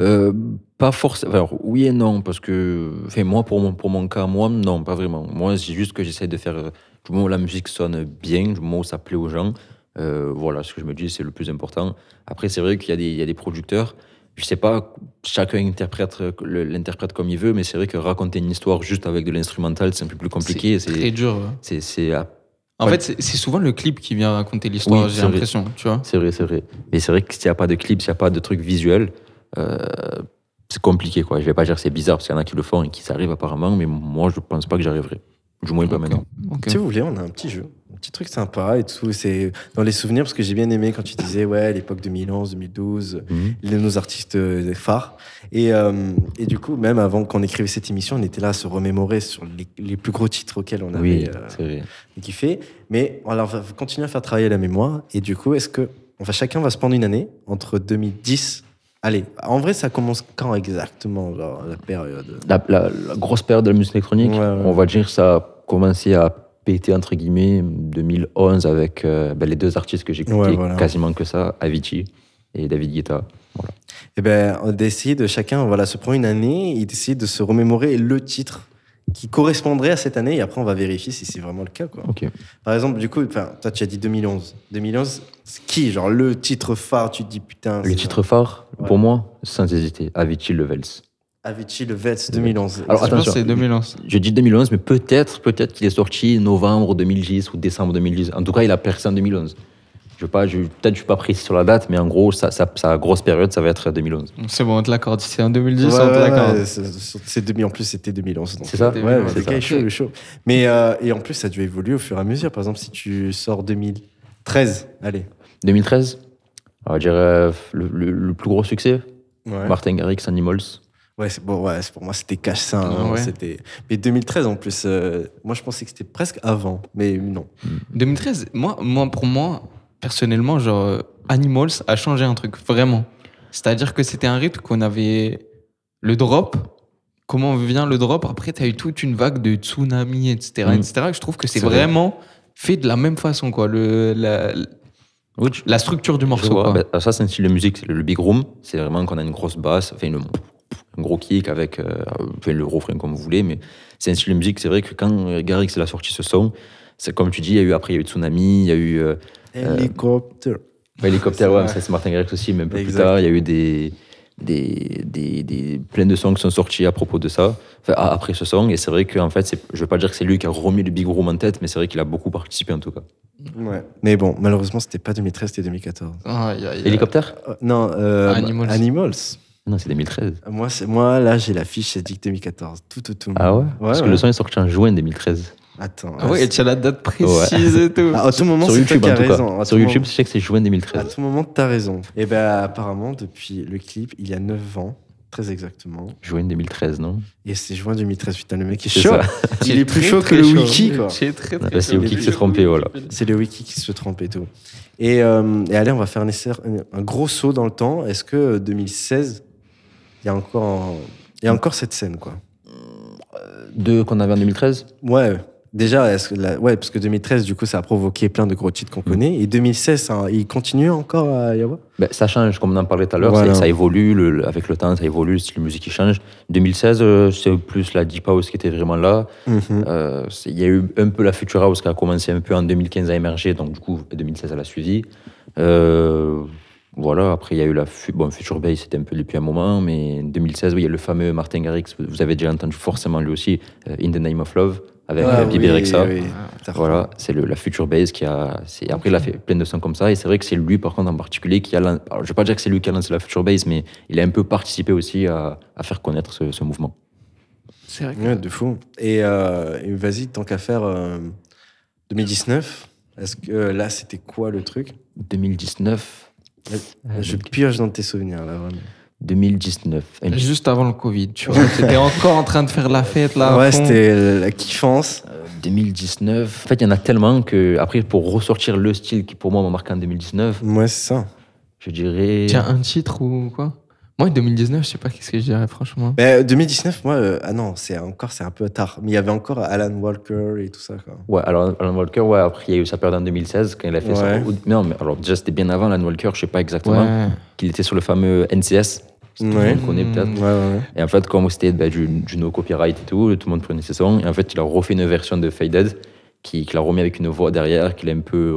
Euh, pas forcément. Alors, oui et non, parce que. Enfin, moi, pour mon, pour mon cas, moi, non, pas vraiment. Moi, c'est juste que j'essaie de faire. euh, Du moment où la musique sonne bien, du moment où ça plaît aux gens, euh, voilà, ce que je me dis, c'est le plus important. Après, c'est vrai qu'il y, a des- il y a des producteurs. Je sais pas, chacun interprète l'interprète comme il veut, mais c'est vrai que raconter une histoire juste avec de l'instrumental, c'est un peu plus compliqué. C'est très dur, ouais. C'est. En Ouais. fait, c'est souvent le clip qui vient raconter l'histoire, Oui, j'ai c'est vrai. l'impression, tu vois. C'est vrai, c'est vrai. Mais c'est vrai que s'il n'y a pas de clip, s'il n'y a pas de truc visuel, euh, c'est compliqué. Quoi. Je vais pas dire que c'est bizarre parce qu'il y en a qui le font et qui s'arrivent apparemment, mais moi, je pense pas que j'arriverai. Du moins, pas maintenant. Si vous voulez, on a un petit jeu, petit truc sympa et tout. C'est dans les souvenirs parce que j'ai bien aimé quand tu disais ouais, l'époque 2011, 2012, Mhm. les- nos artistes euh, phares. Et, euh, et du coup, même avant qu'on écrive cette émission, on était là à se remémorer sur les, les plus gros titres auxquels on Oui, avait euh, kiffé. Mais on va continuer à faire travailler la mémoire. Et du coup, est-ce que enfin, chacun va se prendre une année entre 2010 Allez, en vrai, ça commence quand exactement, genre, la période? La, la- la grosse période de la musique électronique, Ouais, ouais. on va dire ça a commencé à péter, entre guillemets, 2011 avec euh, ben, les deux artistes que j'écoutais Ouais, voilà. quasiment que ça, Avicii et David Guetta. Voilà. Eh ben, on décide, chacun voilà, se prend une année, il décide de se remémorer le titre qui correspondrait à cette année, et après on va vérifier si c'est vraiment le cas. Quoi. Par exemple, du coup, enfin, toi tu as dit 2011. 2011, c'est qui Genre le titre phare, tu te dis putain. Le titre phare, Ouais. pour moi, sans hésiter, Avicii Levels. Avicii, le Vets 2011. Alors Je pense que attention, c'est 2011. je dis 2011, mais peut-être peut-être qu'il est sorti novembre 2010 ou décembre 2010. En tout cas, il a percé en 2011. Je pas, je, peut-être je suis pas précis sur la date, mais en gros, sa, sa, sa grosse période, ça va être 2011. C'est bon, on te l'accorde. Si c'est en 2010, Ouais, on te ouais, l'accorde. ouais, c'est- c'est 2000, en plus, c'était 2011. donc. C'est ça Ouais, ouais, C'est le ça. chaud, chaud. Mais, euh, et en plus, ça a dû évoluer au fur et à mesure. Par exemple, si tu sors 2013, allez. 2013, on va dire euh, le, le- le plus gros succès, Ouais. Martin Garrix, Animals. Ouais, bon, ouais, c'est- pour moi, c'était cash ça. Ah ouais. C'était... Mais 2013, en plus, euh, moi, je pensais que c'était presque avant, mais non. 2013, moi, moi, pour moi, personnellement, genre, euh, Animals a changé un truc, vraiment. C'est-à-dire que c'était un rythme qu'on avait. Le drop, comment vient le drop Après, tu as eu toute une vague de tsunami, etc. Mm. etc. Et je trouve que c'est C'est vrai. vraiment fait de la même façon, quoi. Le, la, Oui, tu- la structure du morceau, vois. quoi. Ben, ça, c'est un style de musique, c'est le, le big room. C'est vraiment qu'on a une grosse basse, enfin, une, un gros kick avec euh, enfin, le refrain comme vous voulez, mais c'est un style de musique. C'est vrai que quand Garrix il a sorti ce son, c'est comme tu dis, il y a eu après il y a eu Tsunami, il y a eu euh, euh, Hélicoptère. Hélicoptère, ouais, c'est Martin Garrix aussi, mais un peu plus tard, il y a eu des, des, des, des- plein de sons qui sont sortis à propos de ça, enfin, après ce son, et c'est vrai qu'en fait, je ne veux pas dire que c'est lui qui a remis le Big Room en tête, mais c'est vrai qu'il a beaucoup participé en tout cas. Ouais. Mais bon, malheureusement, c'était pas 2013, c'était 2014. Aïe, aïe, aïe. Hélicoptère? Euh, non, euh, Animals. Animals. Non, c'est 2013. Moi, c'est moi là, j'ai l'affiche, c'est dit que 2014. Tout, tout, tout. Ah ouais, Parce que le son est sorti en juin 2013. Attends. Ah ouais, tu as la date précise et tout. Ah, à tout moment, Sur c'est YouTube toi en qui as tout raison. cas. À Sur YouTube, moment- je sais que c'est juin À 2013. tout moment, t'as raison. Et ben, apparemment, depuis le clip, il y a 9 ans, très exactement. Juin 2013, non? Et c'est juin 2013. Putain, le mec est chaud. ça. Il est plus Très, chaud que très le chaud. wiki, quoi. C'est très, Ah très bah, C'est chaud. Wiki qui s'est trompé, voilà. C'est le wiki qui se trompe et tout. Et, euh, et allez, on va faire un, essai- un gros saut dans le temps. Est-ce que euh, 2016, il y a encore, il y a encore cette scène, quoi Deux qu'on avait en 2013 Ouais. Déjà, est-ce que la- ouais, parce que 2013, du coup, ça a provoqué plein de gros titres qu'on connaît. Et 2016, ça- il continue encore à y avoir? Ben, ça change, comme on en parlait tout à l'heure, Voilà. ça, évolue, le- avec le temps, ça évolue, le style de musique qui change. 2016, euh, c'est plus la Deep House qui était vraiment là. Mhm. Euh, Il y a eu un peu la Future House qui a commencé un peu en 2015 à émerger, donc du coup, 2016, elle a suivi. Euh, voilà, après, il y a eu la fu- bon, Future Bass, c'était un peu depuis un moment, mais 2016, oui, il y a le fameux Martin Garrix, vous avez déjà entendu forcément lui aussi, euh, In the Name of Love, avec Ah euh, Bibi oui, oui. T'as Voilà, c'est le- la Future Bass qui a. Après, il a fait plein de sons comme ça. Et c'est vrai que c'est lui, par contre, en particulier, qui a. alors, je ne vais pas dire que c'est lui qui a lancé la Future Bass, mais il a un peu participé aussi à, à faire connaître ce, ce mouvement. C'est vrai que- Ouais, de fou. Et, euh, et vas-y, tant qu'à faire, euh, 2019, est-ce que euh, là, c'était quoi le truc? 2019. Je pioche dans tes souvenirs, là, vraiment. 2019. Un- Juste avant le Covid, tu vois. T'étais encore en train de faire la fête là. ouais, c'était la kiffance. Euh, 2019. En fait, il y en a tellement que, après, pour ressortir le style qui, pour moi, m'a marqué en 2019, Ouais, c'est ça. je dirais. Tiens, un titre ou quoi? Moi, 2019, je sais pas qu'est-ce que je dirais, franchement. Mais 2019, moi, euh, ah non, c'est encore, c'est un peu tard. Mais il y avait encore Alan Walker et tout ça, quoi. Ouais, alors Alan Walker, ouais, après, il y a eu sa période en 2016 quand il a fait ça. Ouais. Ou- Non, mais alors, déjà, c'était bien avant Alan Walker, je sais pas exactement. Ouais. Qu'il était sur le fameux NCS. Si tout le Ouais. monde connaît peut-être. Ouais, ouais, ouais. Et en fait, comme c'était bah, du, du no copyright et tout, tout le monde prenait ses sons. Et en fait, il a refait une version de Faded qui- qu'il a remis avec une voix derrière, qu'il a un peu,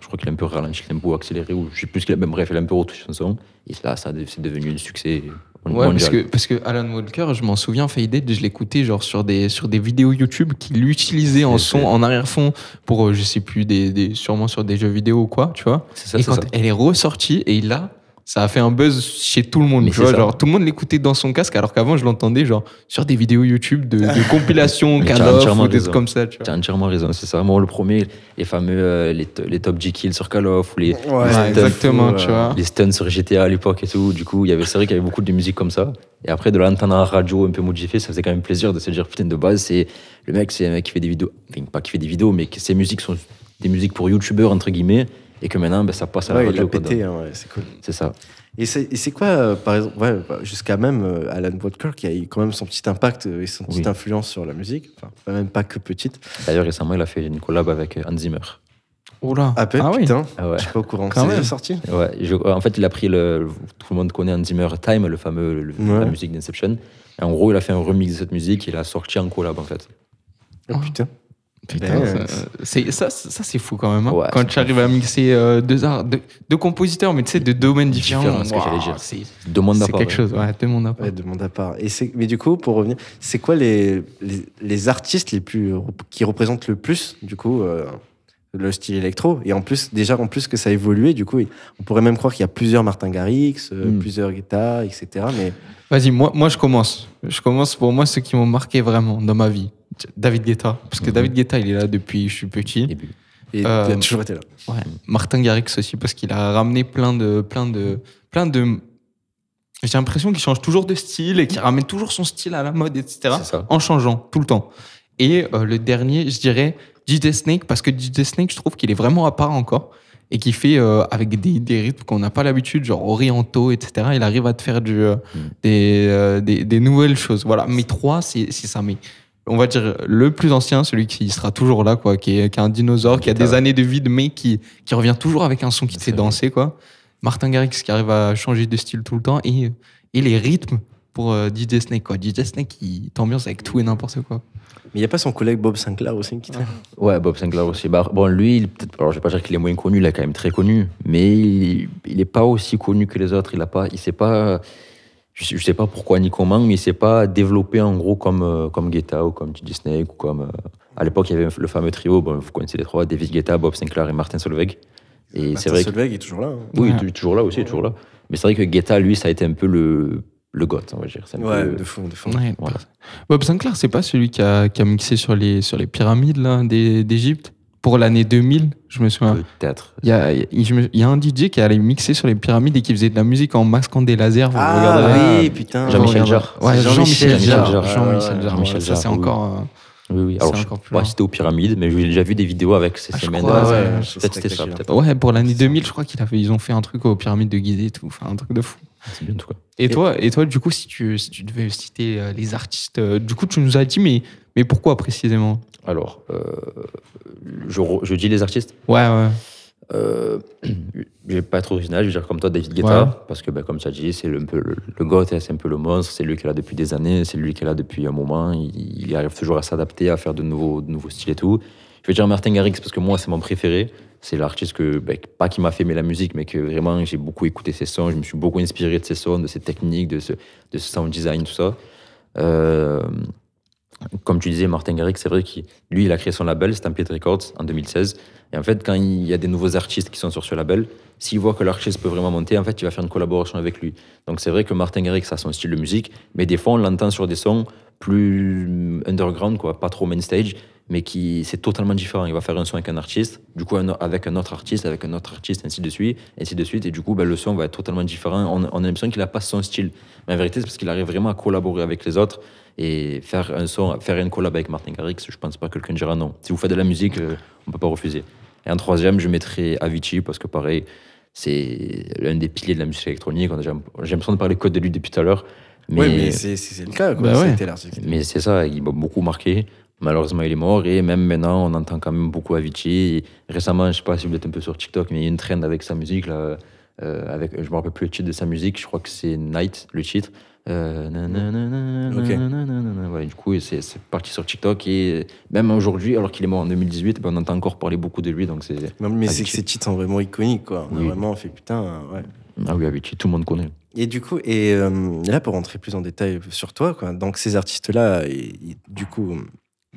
je crois qu'il a un peu ralenti le tempo, accéléré, ou je sais plus qu'il a, ben, bref, il a un peu retouché son son. Et là, ça a- c'est devenu un succès Ouais, mondial. parce que, parce que Alan Walker, je m'en souviens, Faded, je l'écoutais genre sur des, sur des vidéos YouTube qu'il utilisait en son, en arrière-fond, pour, euh, je sais plus, des, des, sûrement sur des jeux vidéo ou quoi, tu vois. C'est ça, et quand ça. elle est ressortie, et là, ça a fait un buzz chez tout le monde, tu vois. Genre, tout le monde l'écoutait dans son casque, alors qu'avant, je l'entendais genre sur des vidéos YouTube de, de compilations, Call of ou des raison. trucs comme ça, tu as entièrement raison, c'est ça. Moi, le premier, les fameux euh, les, les top G kills sur Call of, ou les, Ouais, les stuns- exactement, fou, tu vois. les stuns sur GTA à l'époque et tout. Du coup, il y avait, c'est vrai qu'il y avait beaucoup de musique comme ça. Et après, de l'entendre en radio un peu modifié, ça faisait quand même plaisir de se dire, putain, de base, c'est le mec, c'est un mec qui fait des vidéos, enfin, pas qui fait des vidéos, mais que ses musiques sont des musiques pour youtubeurs, entre guillemets, et que maintenant, ben, ça passe à la Ouais, il radio. pété, hein, ouais, c'est cool. C'est ça. Et c'est quoi, euh, par exemple, ouais, bah, jusqu'à même euh, Alan Walker qui a eu quand même son petit impact euh, et son petite Oui. influence sur la musique, enfin, même pas que petite. D'ailleurs, récemment, il a fait une collab avec Hans Zimmer. Oh peine, Ah oui. putain, Ah ouais. je suis pas au courant. Quand même. sorti Ouais, je- en fait, il a pris le. Tout le monde connaît Hans Zimmer Time, le fameux, le- Ouais. la musique d'Inception. En gros, il a fait un remix de cette musique et il a sorti en collab, en fait. Oh, putain. Putain, Ben, ça, c'est, ça, ça, c'est fou quand même. hein. Ouais, quand tu arrives à mixer euh, deux, arts, deux, deux compositeurs, mais tu sais, de domaines différents. Ce que j'allais waouh, dire. C'est, Deux mondes à c'est part, quelque ouais. chose, ouais, deux mondes à part. Ouais, demande à part. Et c'est- mais du coup, pour revenir, c'est quoi les, les, les artistes les plus, qui représentent le plus, du coup, euh, le style électro? Et en plus, déjà, en plus que ça a évolué, du coup, on pourrait même croire qu'il y a plusieurs Martin Garrix, euh, Mm. plusieurs guitares, etc. Mais Vas-y, moi, moi, je commence. Je commence pour moi ceux qui m'ont marqué vraiment dans ma vie. David Guetta. Parce que Mhm. David Guetta, il est là depuis que je suis petit. Début. et Euh, il a toujours été là. Ouais. Martin Garrix aussi, parce qu'il a ramené plein de, plein de, plein de. J'ai l'impression qu'il change toujours de style et qu'il ramène toujours son style à la mode, etc. En changeant tout le temps. Et euh, le dernier, je dirais DJ Snake, parce que DJ Snake, je trouve qu'il est vraiment à part encore et qui fait euh, avec des, des rythmes qu'on n'a pas l'habitude, genre orientaux, etc. Il arrive à te faire du, euh, Mm. des, euh, des, des nouvelles choses. Voilà. Mais trois, c'est c'est ça. Mais on va dire le plus ancien, celui qui sera toujours là, quoi, qui est, qui est un dinosaure, qui a des années de vide, mais qui, qui revient toujours avec un son qui te fait danser, quoi. Martin Garrix qui arrive à changer de style tout le temps et, et les rythmes pour euh, DJ Snake. Quoi. DJ Snake, il t'ambiance avec tout et n'importe quoi. Mais il n'y a pas son collègue Bob Sinclair aussi qui traîne Ouais, Bob Sinclair aussi. Bah, bon, lui, il, alors je vais pas dire qu'il est moins connu, il est quand même très connu, mais il n'est pas aussi connu que les autres. Il a pas, il sait pas, je sais, je sais pas pourquoi ni comment, mais il s'est pas développé en gros comme euh, comme Guetta ou comme DJ Snake ou comme. euh, à l'époque, il y avait le fameux trio, bon, vous connaissez les trois, David Guetta, Bob Sinclair et Martin Solveig. Et c'est Martin vrai que Solveig est toujours là. hein. oui, Ouais. il est toujours là aussi, toujours là. Mais c'est vrai que Guetta, lui, ça a été un peu le le goth, on va dire. Un Ouais, peu- de fou, de. Ouais, Voilà. Bob Sinclair, c'est pas celui qui a, qui a mixé sur les, sur les pyramides d'Égypte? Pour l'année 2000, je me souviens. Peut-être. Il y a, y- y un DJ qui allait mixer sur les pyramides et qui faisait de la musique en masquant des lasers. Vous Ah oui, putain. Jean-Michel. Jarre. Ouais, Jean-Michel Jarre. Jean-Michel Jarre. Ouais, Ça, c'est Jarre, oui. encore. euh, Oui, Alors, je encore c'était aux pyramides, mais j'ai déjà vu des vidéos avec ces Ah, je semaines. ouais, Peut-être c'était ça, peut-être. Ouais, pour l'année 2000, je crois qu'ils ils ont fait un truc aux pyramides de Gizeh et tout. Enfin, un truc de fou. C'est bien, en tout cas. Et toi, et toi, du coup, si tu, si tu devais citer euh, les artistes, euh, du coup, tu nous as dit, mais, mais pourquoi précisément? Alors, euh, je, dis les artistes. Ouais, ouais. Euh, je vais pas être original, je vais dire comme toi David Guetta, Ouais. parce que ben, comme tu as dit, c'est le, un peu le, le goth, c'est un peu le monstre, c'est lui qui est là depuis des années, c'est lui qui est là depuis un moment, il, il arrive toujours à s'adapter, à faire de nouveaux, de nouveaux styles et tout. Je vais dire Martin Garrix parce que moi c'est mon préféré, c'est l'artiste que, ben, pas qui m'a fait aimer la musique, mais que vraiment j'ai beaucoup écouté ses sons, je me suis beaucoup inspiré de ses sons, de ses techniques, de ce, de ce sound design, tout ça. Euh, comme tu disais, Martin Garrix, c'est vrai qu'il lui, il a créé son label, Stampede Records, en 2016. Et en fait, quand il y a des nouveaux artistes qui sont sur ce label, s'il voit que l'artiste peut vraiment monter, en fait, il va faire une collaboration avec lui. Donc c'est vrai que Martin Garrix a son style de musique, mais des fois, on l'entend sur des sons plus underground, quoi, pas trop main stage, mais qui c'est totalement différent. Il va faire un son avec un artiste, du coup un- avec un autre artiste, avec un autre artiste, ainsi de suite, ainsi de suite, et du coup ben, le son va être totalement différent. On, on a l'impression qu'il n'a pas son style, mais en vérité c'est parce qu'il arrive vraiment à collaborer avec les autres et faire un son, faire une collab avec Martin Garrix. Je pense pas que quelqu'un dira non. Si vous faites de la musique, euh, on peut pas refuser. Et en troisième, je mettrai Avicii parce que pareil, c'est l'un des piliers de la musique électronique. J'ai l'impression de parler que de lui depuis tout à l'heure. Mais, Ouais, mais c'est le cas. quoi. Bah ouais. Mais c'est ça, il m'a beaucoup marqué. Malheureusement, il est mort et même maintenant, on entend quand même beaucoup Avicii. Et récemment, je sais pas si vous êtes un peu sur TikTok, mais il y a une trend avec sa musique. Là, euh, avec, je me rappelle plus le titre de sa musique, je crois que c'est Night, le titre. Euh, nanana, Ok. nanana, ouais, du coup, c'est parti sur TikTok et même aujourd'hui, alors qu'il est mort en 2018, ben, on entend encore parler beaucoup de lui. Donc c'est Non, mais c'est que ces titres sont vraiment iconiques, quoi. On a vraiment fait putain, ouais. Ah oui, Avicii, tout le monde connaît. Et du coup, et euh, là, pour rentrer plus en détail sur toi, quoi, donc ces artistes-là, du coup,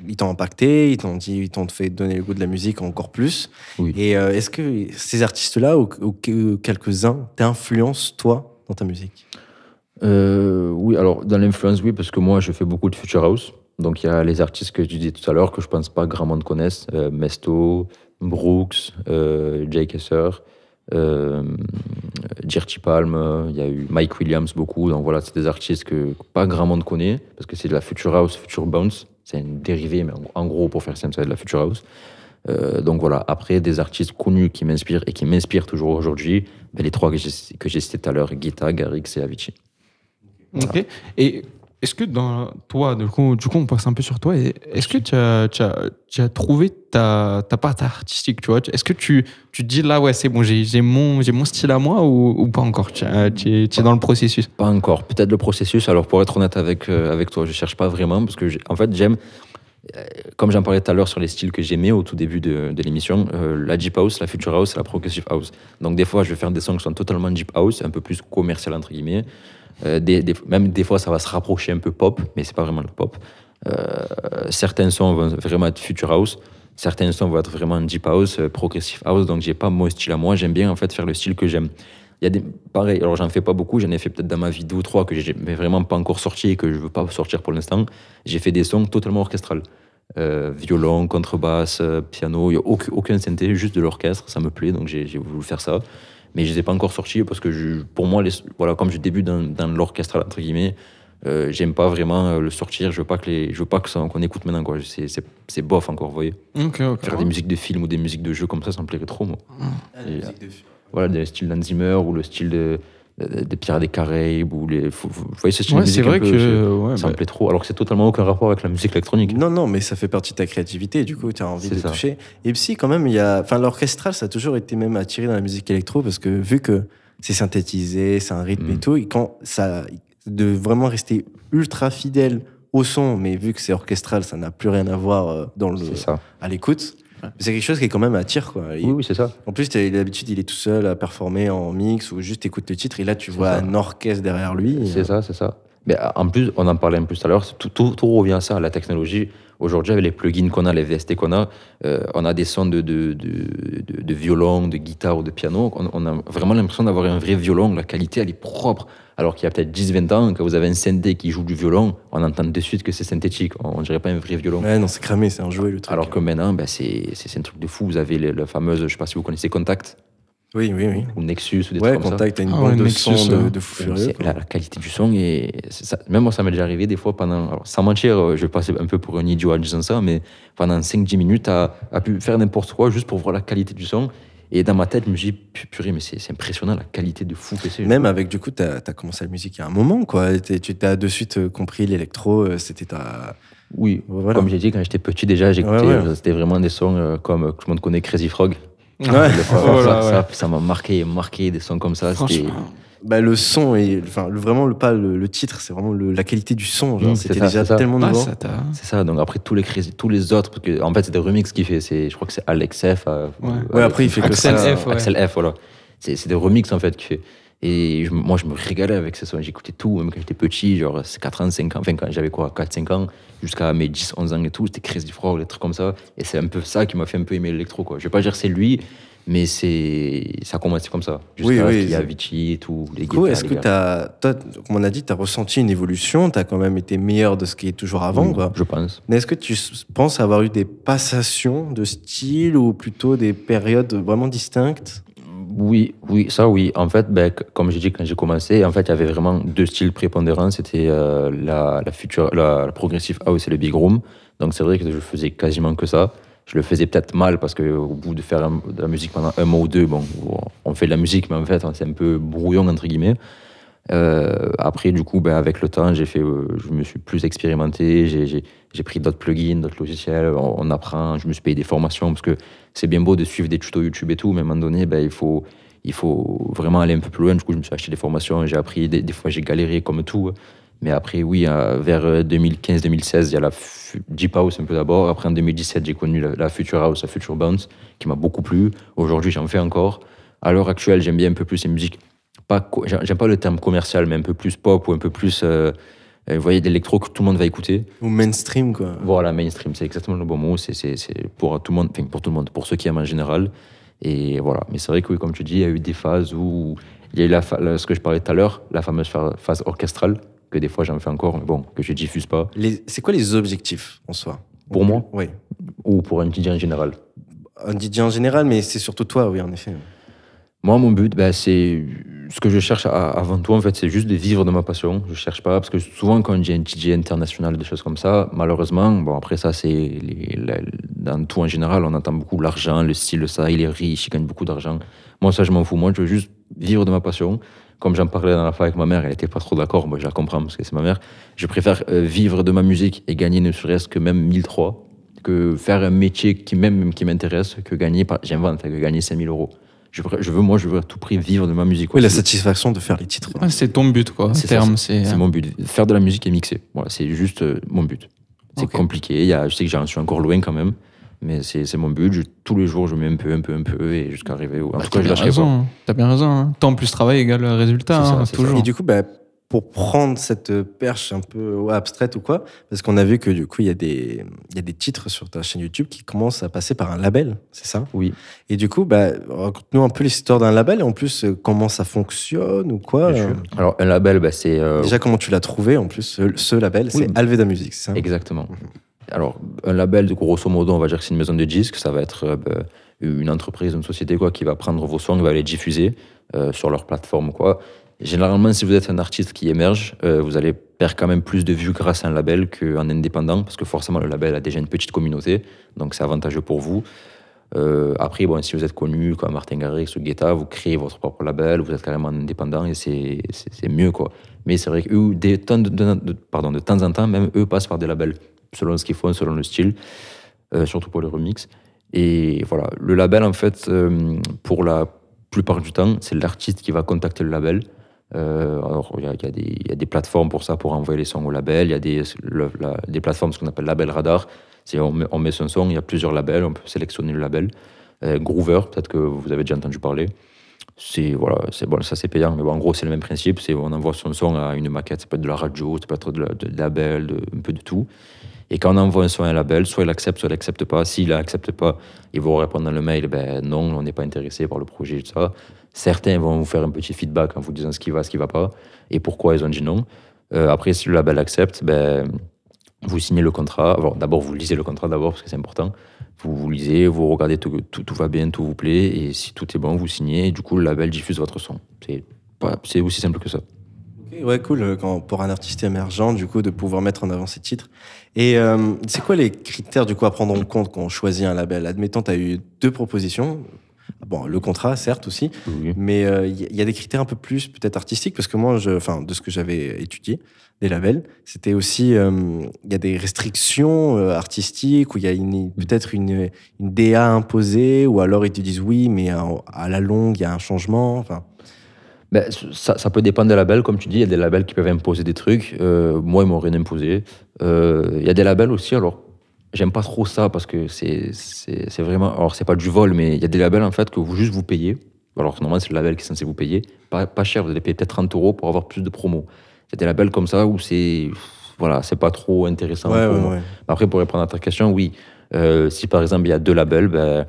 ils t'ont impacté, ils t'ont dit, ils t'ont fait donner le goût de la musique encore plus. Oui. Et euh, est-ce que ces artistes-là, ou, ou que- quelques-uns, t'influencent, toi, dans ta musique? Euh, oui, alors dans l'influence, oui, parce que moi je fais beaucoup de Future House. Donc il y a les artistes que je disais tout à l'heure que je pense pas grand monde connaisse euh, Mesto, Brooks, euh, Jake Esser, euh, Dirty Palm, il y a eu Mike Williams beaucoup. Donc voilà, c'est des artistes que pas grand monde connaît parce que c'est de la Future House, Future Bounce. C'est une dérivée, mais en, gros, pour faire simple, c'est de la Future House. Euh, donc voilà, après des artistes connus qui m'inspirent et qui m'inspirent toujours aujourd'hui, ben, les trois que j'ai que j'ai cités tout à l'heure, Guetta, Garrix et Avicii. Ok. Et est-ce que dans toi, du coup, du coup, on passe un peu sur toi. Est-ce que tu as, trouvé ta, ta patte artistique, tu vois? Est-ce que tu, te dis là, ouais, c'est bon, j'ai mon, style à moi ou, pas encore? Tu es, tu es- dans le processus? Pas encore. Peut-être le processus. Alors, pour être honnête avec, euh, toi, je cherche pas vraiment parce que, en fait, j'aime, euh, comme j'en parlais tout à l'heure sur les styles que j'aimais au tout début de, l'émission, euh, la Deep House, la Future House et la Progressive House. Donc, des fois, je vais faire des sons qui sont totalement Deep House, un peu plus commercial, entre guillemets. Euh, même des fois, ça va se rapprocher un peu pop, mais c'est pas vraiment le pop. Euh, certains sons vont vraiment être Future House. Certains sons vont être vraiment Deep House, euh, Progressive House. Donc, j'ai pas mon style à moi. J'aime bien, en fait, faire le style que j'aime. Il y a des, pareil, alors j'en fais pas beaucoup, j'en ai fait peut-être dans ma vie deux ou trois que j'ai vraiment pas encore sorti et que je veux pas sortir pour l'instant. J'ai fait des sons totalement orchestrales. Euh, violon, contrebasse, euh, piano, il n'y a aucun, aucun synthé, juste de l'orchestre, ça me plaît, donc j'ai voulu faire ça. Mais je ne les ai pas encore sortis parce que je, pour moi, les, voilà, comme je débute dans, dans l'orchestral, entre guillemets, euh, j'aime pas vraiment euh, le sortir, je veux pas que les, je veux pas que ça- qu'on écoute maintenant, quoi. C'est- C'est c'est bof encore, vous voyez. Faire des musiques de films ou des musiques de jeux comme ça, ça me plairait trop, moi. Ah, Et, euh, voilà, des styles d'Hans Zimmer ou le style de, de- des Pirates des Caraïbes ou les. Vous, voyez ce style Ouais, de musique un vrai peu, que, ouais, ça bah- me plaît trop, alors que c'est totalement aucun rapport avec la musique électronique. Non, non, mais ça fait partie de ta créativité, du coup, tu as envie de ça. toucher. Et puis, quand même, il y a. Enfin, l'orchestral, ça a toujours été même attiré dans la musique électro parce que vu que c'est synthétisé, c'est un rythme Mm. et tout, et quand ça, de vraiment rester ultra fidèle au son, mais vu que c'est orchestral, ça n'a plus rien à voir euh, dans le, ça. à l'écoute. C'est quelque chose qui est quand même attire. Quoi. Oui, oui, c'est ça. En plus, t'as l'habitude, il est tout seul à performer en mix ou juste écoute le titre et là, tu vois ça. un orchestre derrière lui. C'est ça, c'est ça. Mais euh, en plus, on en parlait un peu tout à l'heure, tout, tout, tout revient à ça, à la technologie. Aujourd'hui, avec les plugins qu'on a, les VST qu'on a, euh, on a des sons de, de, de, de, de violon, de guitare ou de piano. On, on a vraiment l'impression d'avoir un vrai violon. La qualité, elle est propre. Alors qu'il y a peut-être 10-20 ans, quand vous avez un synthé qui joue du violon, on entend de suite que c'est synthétique. On ne dirait pas un vrai violon. Ouais, non, c'est cramé, c'est un jouet le truc. Alors que maintenant, ben, c'est c'est un truc de fou. Vous avez le- la fameuse, je ne sais pas si vous connaissez Contact. Oui, oui, oui. Ou Nexus ou des Ouais, trucs comme Contact, ça. t'as une Ah bande ouais, de Nexus, sons de- ouais. de fou furieux. La, la qualité du son, et ça, même moi, ça m'est déjà arrivé des fois pendant. alors, sans mentir, euh, je vais passer un peu pour un idiot en disant ça, mais pendant 5-10 minutes, à, à pu faire n'importe quoi juste pour voir la qualité du son. Et dans ma tête, je me dis, pu- purée, mais c'est impressionnant la qualité de fou que c'est. Même avec, du coup, tu as, commencé la musique il y a un moment, quoi. Tu t'as de suite euh, compris l'électro, euh, c'était ta. Oui, voilà. Comme j'ai dit, quand j'étais petit déjà, j'écoutais, Ouais, ouais. euh, c'était vraiment des sons comme tout le monde connaît Crazy Frog. Ouais. Le- Oh ça, là, ça- ouais. ça m'a marqué, marqué des sons comme ça. C'était Bah, le son, et, enfin, le- vraiment, le, pas le, le titre, c'est vraiment le- la qualité du son. Mmh, C'était déjà tellement Ah, C'est ça. Donc après tous les crazy- tous les autres, parce que en fait c'est des remixes qu'il fait. C'est, je crois que c'est Alex F. euh, Ouais. ou- Ouais, après, il fait que Axel ça. F. Axel F. Voilà. C'est, c'est des remixes en fait qu'il fait. Et je- moi je me régalais avec ces sons. J'écoutais tout, même quand j'étais petit, genre c'est 4 ans, 5 ans, enfin quand j'avais quoi, 4-5 ans, jusqu'à mes 10, 11 ans et tout, c'était Crazy Frog, des trucs comme ça. Et c'est un peu ça qui m'a fait un peu aimer l'électro. Quoi. Je vais pas dire que c'est lui, mais c'est ça a commencé comme ça. Jusqu'à Oui, ce oui, qu'il y a Avicii et tout. Les guitares, est-ce que tu as, comme on a dit, tu as ressenti une évolution, tu as quand même été meilleur de ce qui est toujours avant, Oui, quoi. Je pense. Mais est-ce que tu penses avoir eu des passations de style ou plutôt des périodes vraiment distinctes? Oui, oui, ça oui. En fait, ben, comme j'ai dit quand j'ai commencé, en fait, il y avait vraiment deux styles prépondérants. C'était euh, la, la, future, la, la progressive house et le big room. Donc c'est vrai que je faisais quasiment que ça. Je le faisais peut-être mal parce qu'au bout de faire de la musique pendant un mois ou deux, bon, on fait de la musique, mais en fait, c'est un peu brouillon, entre guillemets. Euh, après, du coup, ben, avec le temps, fait, euh, je me suis plus expérimenté, j'ai- pris d'autres plugins, d'autres logiciels, on, apprend, je me suis payé des formations parce que c'est bien beau de suivre des tutos YouTube et tout, mais à un moment donné, ben, il, faut, il faut vraiment aller un peu plus loin. Du coup, je me suis acheté des formations, j'ai appris, des fois j'ai galéré comme tout. Mais après, oui, euh, vers 2015-2016, il y a la Deep House un peu d'abord. Après, en 2017, j'ai connu la, la Future House, la Future Bounce, qui m'a beaucoup plu. Aujourd'hui, j'en fais encore. À l'heure actuelle, j'aime bien un peu plus les musiques. Pas, j'aime pas le terme commercial, mais un peu plus pop ou un peu plus. euh, euh, vous voyez, d'électro que tout le monde va écouter. Ou mainstream, quoi. Voilà, mainstream, c'est exactement le bon mot. C'est, pour tout le monde, enfin, pour tout le monde, pour ceux qui aiment en général. Et voilà. Mais c'est vrai que, oui, comme tu dis, il y a eu des phases où il y a eu la, ce que je parlais tout à l'heure, la fameuse fa- phase orchestrale, que des fois j'en fais encore, mais bon, que je diffuse pas. C'est quoi les objectifs en soi? Pour moi? Oui. Ou pour un DJ en général? Un DJ en général, mais c'est surtout toi, oui, en effet. Moi, mon but, ben, c'est ce que je cherche à- avant tout, en fait, c'est juste de vivre de ma passion. Je cherche pas, parce que souvent, quand j'ai un DJ international, des choses comme ça, malheureusement, bon, après ça, c'est dans tout en général, on entend beaucoup l'argent, le style, ça, il est riche, il gagne beaucoup d'argent. Moi, ça, je m'en fous. Moi, je veux juste vivre de ma passion. Comme j'en parlais dans la fois avec ma mère, elle était pas trop d'accord. Moi, je la comprends parce que c'est ma mère. Je préfère euh, vivre de ma musique et gagner ne serait-ce que même 1003 que faire un métier qui même qui m'intéresse que gagner, par- j'invente, que gagner 5000 euros. Je, veux, moi, je veux à tout prix vivre de ma musique. Oui, la satisfaction de faire les titres. Ouais, c'est ton but, quoi. c'est. c'est mon but. Faire de la musique et mixer. Voilà, c'est juste euh, mon but. C'est compliqué. Il y a, je sais que j'en suis encore loin quand même, mais c'est c'est mon but. Je- tous les jours, je mets un peu, un peu, un peu, et jusqu'à arriver. Où, en Bah, tout T'as cas, je bien lâcherai raison. pas. hein. T'as bien raison. hein. Temps plus travail égale résultat, ça, hein, ça. toujours. Et du coup, bah, pour prendre cette perche un peu ouais, abstraite ou quoi, parce qu'on a vu que du coup, il y, a des- il y a des titres sur ta chaîne YouTube qui commencent à passer par un label, c'est ça? Oui. Et du coup, bah, raconte-nous un peu l'histoire d'un label et en plus, euh, comment ça fonctionne ou quoi euh. Alors, un label, bah, c'est. euh, Déjà, comment tu l'as trouvé en plus, ce, ce label, Oui. c'est Alveda Music, c'est ça? Exactement. Alors, un label, grosso modo, on va dire que c'est une maison de disques. Ça va être euh, bah, une entreprise, une société quoi, qui va prendre vos sons, qui va les diffuser euh, sur leur plateforme. Quoi. Généralement, si vous êtes un artiste qui émerge, euh, vous allez perdre quand même plus de vues grâce à un label qu'en indépendant, parce que forcément, le label a déjà une petite communauté, donc c'est avantageux pour vous. Après, bon, si vous êtes connu comme Martin Garrix ou Guetta, vous créez votre propre label, vous êtes carrément indépendant et c'est mieux. quoi. Mais c'est vrai que des de- de- pardon, de temps en temps, même eux passent par des labels, selon ce qu'ils font, selon le style, euh, surtout pour les remixes. Et voilà, le label, en fait, euh, pour la plupart du temps, c'est l'artiste qui va contacter le label. Euh, alors, il y, y a des- plateformes pour ça, pour envoyer les sons au label. Il y a des, des plateformes, ce qu'on appelle label radar. C'est on met, on met son son, il y a plusieurs labels, on peut sélectionner le label. Groover, peut-être que vous avez déjà entendu parler. C'est voilà, c'est bon, ça c'est payant, mais en gros c'est le même principe. C'est on envoie son son à une maquette, ça peut être de la radio, ça peut être de, la- de label, un peu de tout. Et quand on envoie un son à un label, soit il accepte, soit il n'accepte pas. S'il n'accepte pas, ils vont répondre dans le mail, ben non, on n'est pas intéressé par le projet, tout ça. Certains vont vous faire un petit feedback en vous disant ce qui va, ce qui va pas, et pourquoi ils ont dit non. Euh, après, si le label accepte, ben, vous signez le contrat. D'abord, vous lisez le contrat d'abord, parce que c'est important. Vous, lisez, vous regardez tout va bien, tout vous plaît, et si tout est bon, vous signez, et du coup, le label diffuse votre son. C'est pas- c'est aussi simple que ça. Ok, Ouais, cool, euh, quand, pour un artiste émergent, du coup, de pouvoir mettre en avant ses titres. Et euh, c'est quoi les critères, du coup, à prendre en compte quand on choisit un label? Admettons, tu as eu deux propositions. Bon, le contrat, certes aussi, mais euh, il y, y a des critères un peu plus peut-être artistiques, parce que moi, je, enfin, de ce que j'avais étudié, des labels, c'était aussi, euh, il y a des restrictions euh, artistiques, où il y a peut-être une, une DA imposée, ou alors ils te disent oui, mais à, à la longue, il y a un changement. Enfin, Ben, ça, ça peut dépendre des labels, comme tu dis, il y a des labels qui peuvent imposer des trucs. Euh, moi, ils m'ont rien imposé. Euh, Il y a des labels aussi, alors, j'aime pas trop ça parce que c'est vraiment. Alors, c'est pas du vol, mais il y a des labels, en fait, que vous juste vous payez. Alors, normalement, c'est le label qui est censé vous payer. Pas, pas cher, vous allez payer peut-être 30 euros pour avoir plus de promos. Il y a des labels comme ça où c'est. Voilà, c'est pas trop intéressant. Ouais, pour ouais, moi. ouais. Après, pour répondre à ta question, oui. Euh, si par exemple il y a deux labels, ben,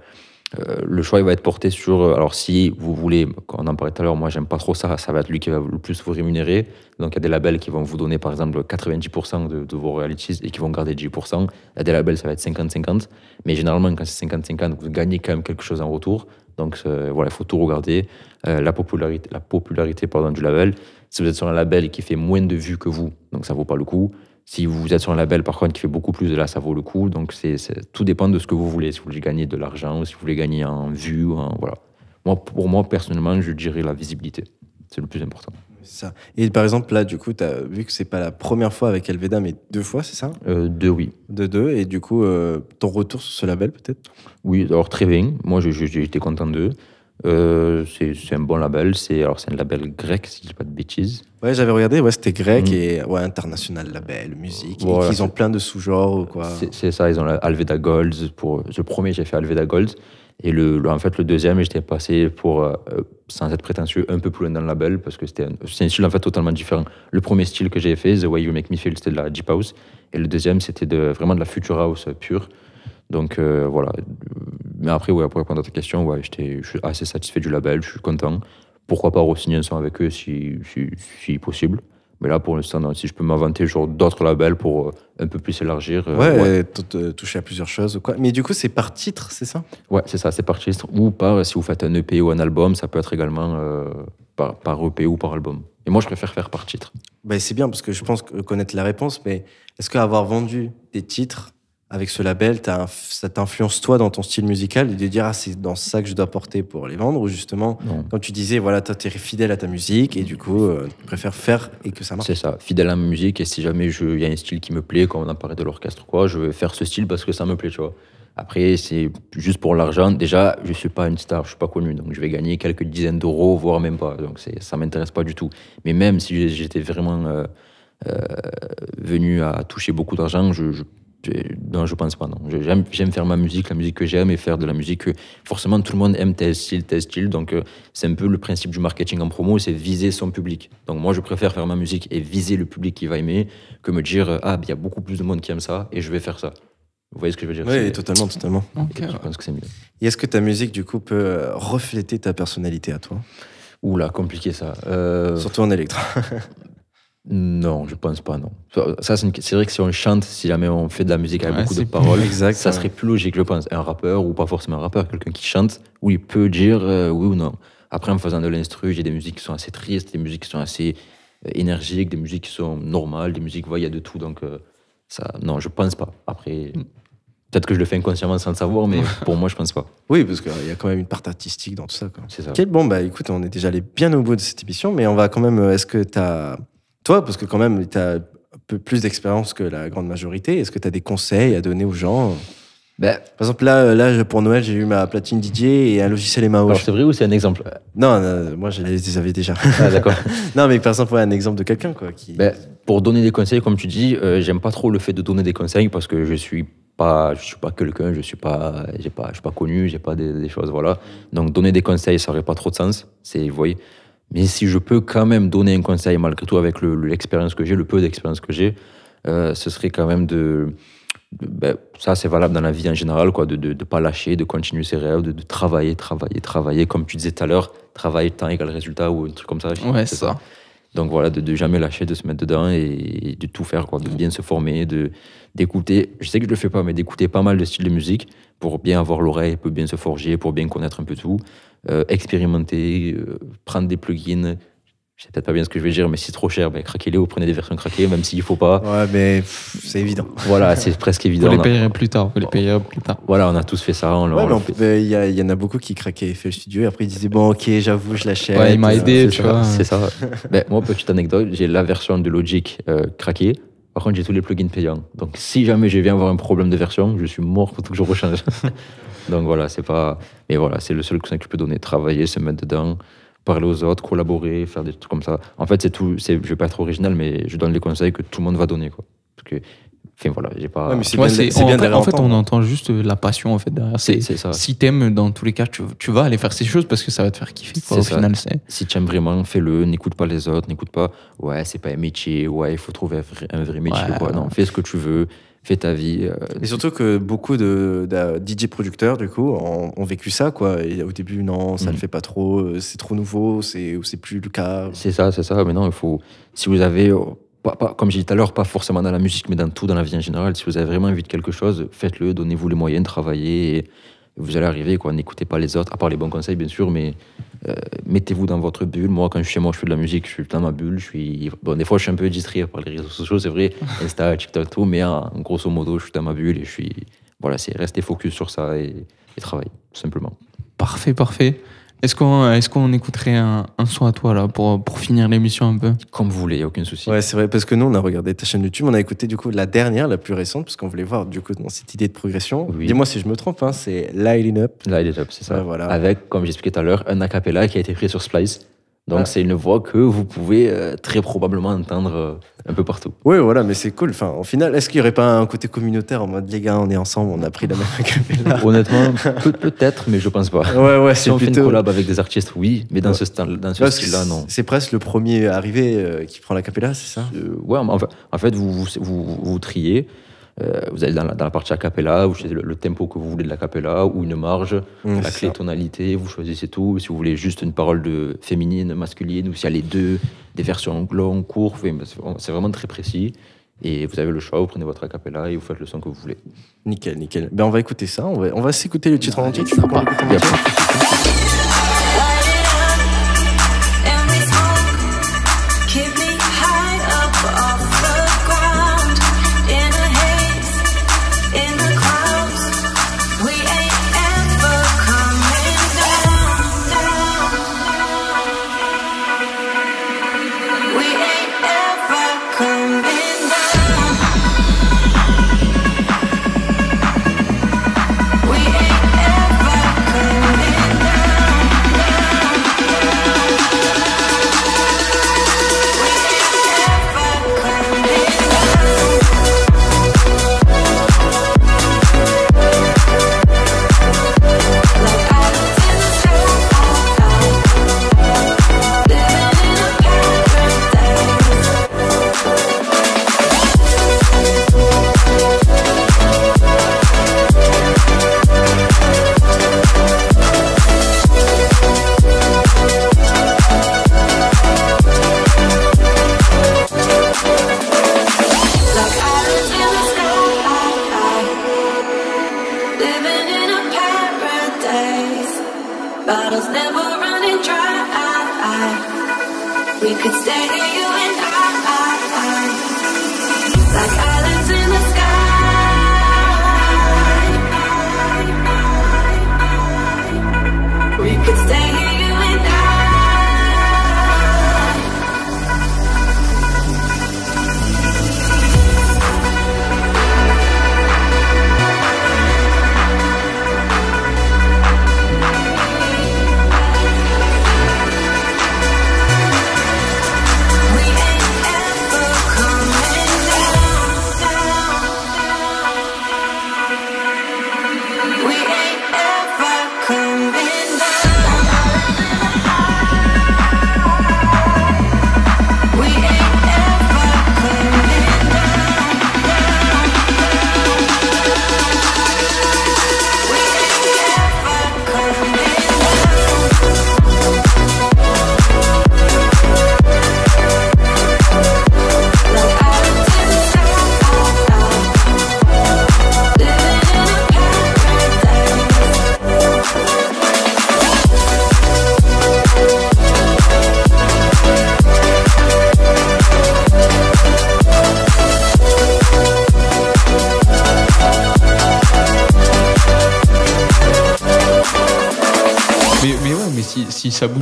euh, le choix va être porté sur. euh, Alors, si vous voulez, on en parlait tout à l'heure, moi j'aime pas trop ça, ça va être lui qui va le plus vous rémunérer. Donc, il y a des labels qui vont vous donner par exemple 90% de, vos royalties et qui vont garder 10%. Il y a des labels, ça va être 50-50. Mais généralement, quand c'est 50-50, vous gagnez quand même quelque chose en retour. Donc, euh, voilà, il faut tout regarder. La popularité, la popularité pardon, du label. Si vous êtes sur un label qui fait moins de vues que vous, donc ça vaut pas le coup. Si vous êtes sur un label, par contre, qui fait beaucoup plus, là, ça vaut le coup. Donc, c'est, tout dépend de ce que vous voulez. Si vous voulez gagner de l'argent, ou si vous voulez gagner en vues, en- voilà. Moi, pour moi, personnellement, je dirais la visibilité. C'est le plus important. ça. Et par exemple, là, du coup, tu as vu que c'est pas la première fois avec Elveda, mais deux fois, c'est ça? Euh, deux, oui. De deux. Et du coup, euh, ton retour sur ce label, peut-être? Oui, alors très bien. Moi, été content d'eux. Euh, c'est, un bon label. C'est, alors, c'est un label grec, si je dis pas de bêtises. Ouais, j'avais regardé, ouais, c'était grec Mm. et ouais, international label, musique. Voilà, qu'ils ont plein de sous-genres ou quoi. C'est, ça, ils ont Alveda Gold. Pour, le premier, j'ai fait Alveda Gold. Et le, le- en fait, le deuxième, j'étais passé pour, euh, sans être prétentieux, un peu plus loin dans le label parce que c'était c'est un style en fait totalement différent. Le premier style que j'ai fait, The Way You Make Me Feel, c'était de la Deep House. Et le deuxième, c'était de, vraiment de la Future House pure. Donc euh, voilà. Mais après, ouais, pour répondre à ta question, ouais, je suis assez satisfait du label, je suis content. Pourquoi pas re-signer un son avec eux si, si, si possible. Mais là, pour l'instant, si je peux m'inventer d'autres labels pour euh, un peu plus élargir. euh, Ouais, toucher à plusieurs choses quoi. Mais du coup, c'est par titre, c'est ça? Ouais, c'est ça, c'est par titre. Ou par, si vous faites un EP ou un album, ça peut être également par, par EP ou par album. Et moi, je préfère faire par titre. Ben, c'est bien parce que je pense connaître la réponse, mais est-ce qu'avoir vendu des titres avec ce label, ça t'influence toi dans ton style musical et de dire ah c'est dans ça que je dois porter pour les vendre ou justement Non. quand tu disais voilà toi t'es fidèle à ta musique et du coup euh, tu préfères faire et que ça marche. C'est ça, fidèle à ma musique. Et si jamais il y a un style qui me plaît, comme on en parlait de l'orchestre quoi, je vais faire ce style parce que ça me plaît, tu vois. Après, c'est juste pour l'argent. Déjà, je suis pas une star, je suis pas connu, donc je vais gagner quelques dizaines d'euros, voire même pas. Donc c'est, ça m'intéresse pas du tout. Mais même si j'étais vraiment euh, euh, venu à toucher beaucoup d'argent, je- non, je pense pas. Non, j'aime, faire ma musique, la musique que j'aime, et faire de la musique que forcément tout le monde aime tel style, tel style. Donc euh, c'est un peu le principe du marketing en promo, c'est viser son public. Donc moi, je préfère faire ma musique et viser le public qui va aimer que me dire euh, ah, il y a beaucoup plus de monde qui aime ça et je vais faire ça. Vous voyez ce que je veux dire? Oui, totalement, totalement. Je pense que c'est mieux. Et est-ce que ta musique du coup peut euh, refléter ta personnalité à toi? Oula, compliqué ça. Euh, Surtout en électro. Non, je pense pas, non. Ça, c'est, une- c'est vrai que si on chante, si jamais on fait de la musique avec Ouais, beaucoup de paroles, Exact, ça ouais. serait plus logique, je pense. Un rappeur, ou pas forcément un rappeur, quelqu'un qui chante, où il peut dire euh, oui ou non. Après, en faisant de l'instru, j'ai des musiques qui sont assez tristes, des musiques qui sont assez euh, énergiques, des musiques qui sont normales, des musiques, ouais, il y a de tout. Donc, euh, ça, non, je pense pas. Après, peut-être que je le fais inconsciemment sans le savoir, mais pour moi, je pense pas. Oui, parce qu'il y a quand même une part artistique dans tout ça. Quoi. C'est ça. Bon, bah écoute, on est déjà allé bien au bout de cette émission, mais on va quand même. Est-ce que tu as. Toi, parce que quand même, tu as un peu plus d'expérience que la grande majorité, est-ce que tu as des conseils à donner aux gens? Ben, Par exemple, là, euh, là, pour Noël, j'ai eu ma platine DJ et un logiciel alors Emaosh. c'est vrai ou c'est un exemple? Non, non, moi, je les avais déjà. Ah, d'accord. non, mais par exemple, ouais, un exemple de quelqu'un, quoi. Qui... Ben, pour donner des conseils, comme tu dis, euh, j'aime pas trop le fait de donner des conseils parce que je suis pas, je suis pas quelqu'un, je suis pas, j'ai pas, je suis pas connu, j'ai pas des, des choses, voilà. Donc donner des conseils, ça aurait pas trop de sens, c'est, vous voyez. Mais si je peux quand même donner un conseil malgré tout avec le- l'expérience que j'ai, le peu d'expérience que j'ai, euh, ce serait quand même de, de- ben, ça c'est valable dans la vie en général, quoi, de ne pas lâcher, de continuer ses rêves, de, de travailler, travailler, travailler, comme tu disais tout à l'heure, travailler temps égal résultat ou un truc comme ça. Ouais, c'est ça. Donc voilà, de, de jamais lâcher, de se mettre dedans et, de tout faire, quoi, de bien se former, de d'écouter. Je sais que je le fais pas, mais d'écouter pas mal de styles de musique pour bien avoir l'oreille, pour bien se forger, pour bien connaître un peu tout, Euh, expérimenter, euh, prendre des plugins. Je sais peut-être pas bien ce que je vais dire, mais si c'est trop cher, ben, craquez-les ou prenez des versions craquées, même s'il faut pas. Ouais, mais c'est évident. Voilà, c'est presque évident. Vous les payerez plus tard. Vous les payerez plus tard. Voilà, on a tous fait ça. On, l'a- Ouais, fait. il y, il y en a beaucoup qui craquaient fait le studio et après ils disaient bon ok j'avoue je l'achète. Ouais, il m'a aidé, C'est tu ça, vois. C'est ça. Ben, moi, petite anecdote, j'ai la version de Logic euh, craquée. Par contre, j'ai tous les plugins payants. Donc, si jamais je viens avoir un problème de version, je suis mort, faut que je rechange. Donc voilà, c'est pas. Mais voilà, c'est le seul conseil que je peux donner. Travailler, se mettre dedans, parler aux autres, collaborer, faire des trucs comme ça. En fait, c'est tout. c'est- Je vais pas être original, mais je donne les conseils que tout le monde va donner, quoi. Parce que, enfin voilà, j'ai pas. Ouais, mais c'est Ouais, en, bien fait, en fait, on entendre. entend juste euh, la passion en fait derrière. C'est ça. si t'aimes, dans tous les cas, tu, tu vas aller faire ces choses parce que ça va te faire kiffer. Quoi, au ça. final, c'est. Si tu aimes vraiment, fais-le. N'écoute pas les autres. N'écoute pas, ouais, c'est pas un métier. Ouais, il faut trouver un vrai, un vrai métier. Ouais. quoi. Non, fais ce que tu veux. Fais ta vie. euh, Et surtout que beaucoup de, de DJ producteurs, du coup, ont, ont vécu ça, quoi. Et au début, non, ça Mm. le fait pas trop, euh, c'est trop nouveau, c'est plus le cas. C'est ça, c'est ça. Maintenant, il faut. Si vous avez. euh, Pas, pas- comme j'ai dit tout à l'heure, pas forcément dans la musique, mais dans tout, dans la vie en général, si vous avez vraiment envie de quelque chose, faites-le, donnez-vous les moyens de travailler et vous allez arriver, quoi. N'écoutez pas les autres, à part les bons conseils, bien sûr, mais euh, mettez-vous dans votre bulle. Moi, quand je suis chez moi, je fais de la musique, je suis dans ma bulle. Je suis... Bon, des fois, je suis un peu distrait par les réseaux sociaux, c'est vrai, Insta, TikTok, tout, mais en grosso modo, je suis dans ma bulle et je suis. Voilà, c'est rester focus sur ça et, et travailler, tout simplement. Parfait, parfait. Est-ce qu'on est qu'on écouterait un, un son à toi là pour, pour finir l'émission un peu Comme vous voulez, il n'y a aucun souci. Ouais, c'est vrai, parce que nous, on a regardé ta chaîne YouTube, on a écouté du coup la dernière, la plus récente, parce qu'on voulait voir du coup dans cette idée de progression. Oui. Dis-moi si je me trompe, hein, c'est Lighting Up. Est top, c'est ça. Ouais, voilà. Avec, comme j'expliquais tout à l'heure, un acapella qui a été pris sur Splice. Donc, Ah. c'est une voix que vous pouvez euh, très probablement entendre euh, un peu partout. Oui, voilà, mais c'est cool. Enfin, au final, est-ce qu'il n'y aurait pas un côté communautaire en mode les gars, on est ensemble, on a pris la même acapella Honnêtement, peut- peut-être, mais je pense pas. Ouais, ouais, si on fait une collab avec des artistes, oui, mais dans Ouais. ce, dans style-là, non. C'est presque le premier arrivé euh, qui prend la capella, c'est ça? Ouais, en fait, en fait, vous vous, vous, vous triez. Euh, vous allez dans la, dans la partie a cappella, vous choisissez le, le tempo que vous voulez de la cappella ou une marge, Mm, la clé ça. tonalité, vous choisissez tout. Si vous voulez juste une parole de féminine, masculine, ou s'il y a les deux, des versions longues, courtes, c'est vraiment très précis. Et vous avez le choix, vous prenez votre a cappella et vous faites le son que vous voulez. Nickel, nickel. Ben, on va écouter ça, on va, on va s'écouter le titre en entier.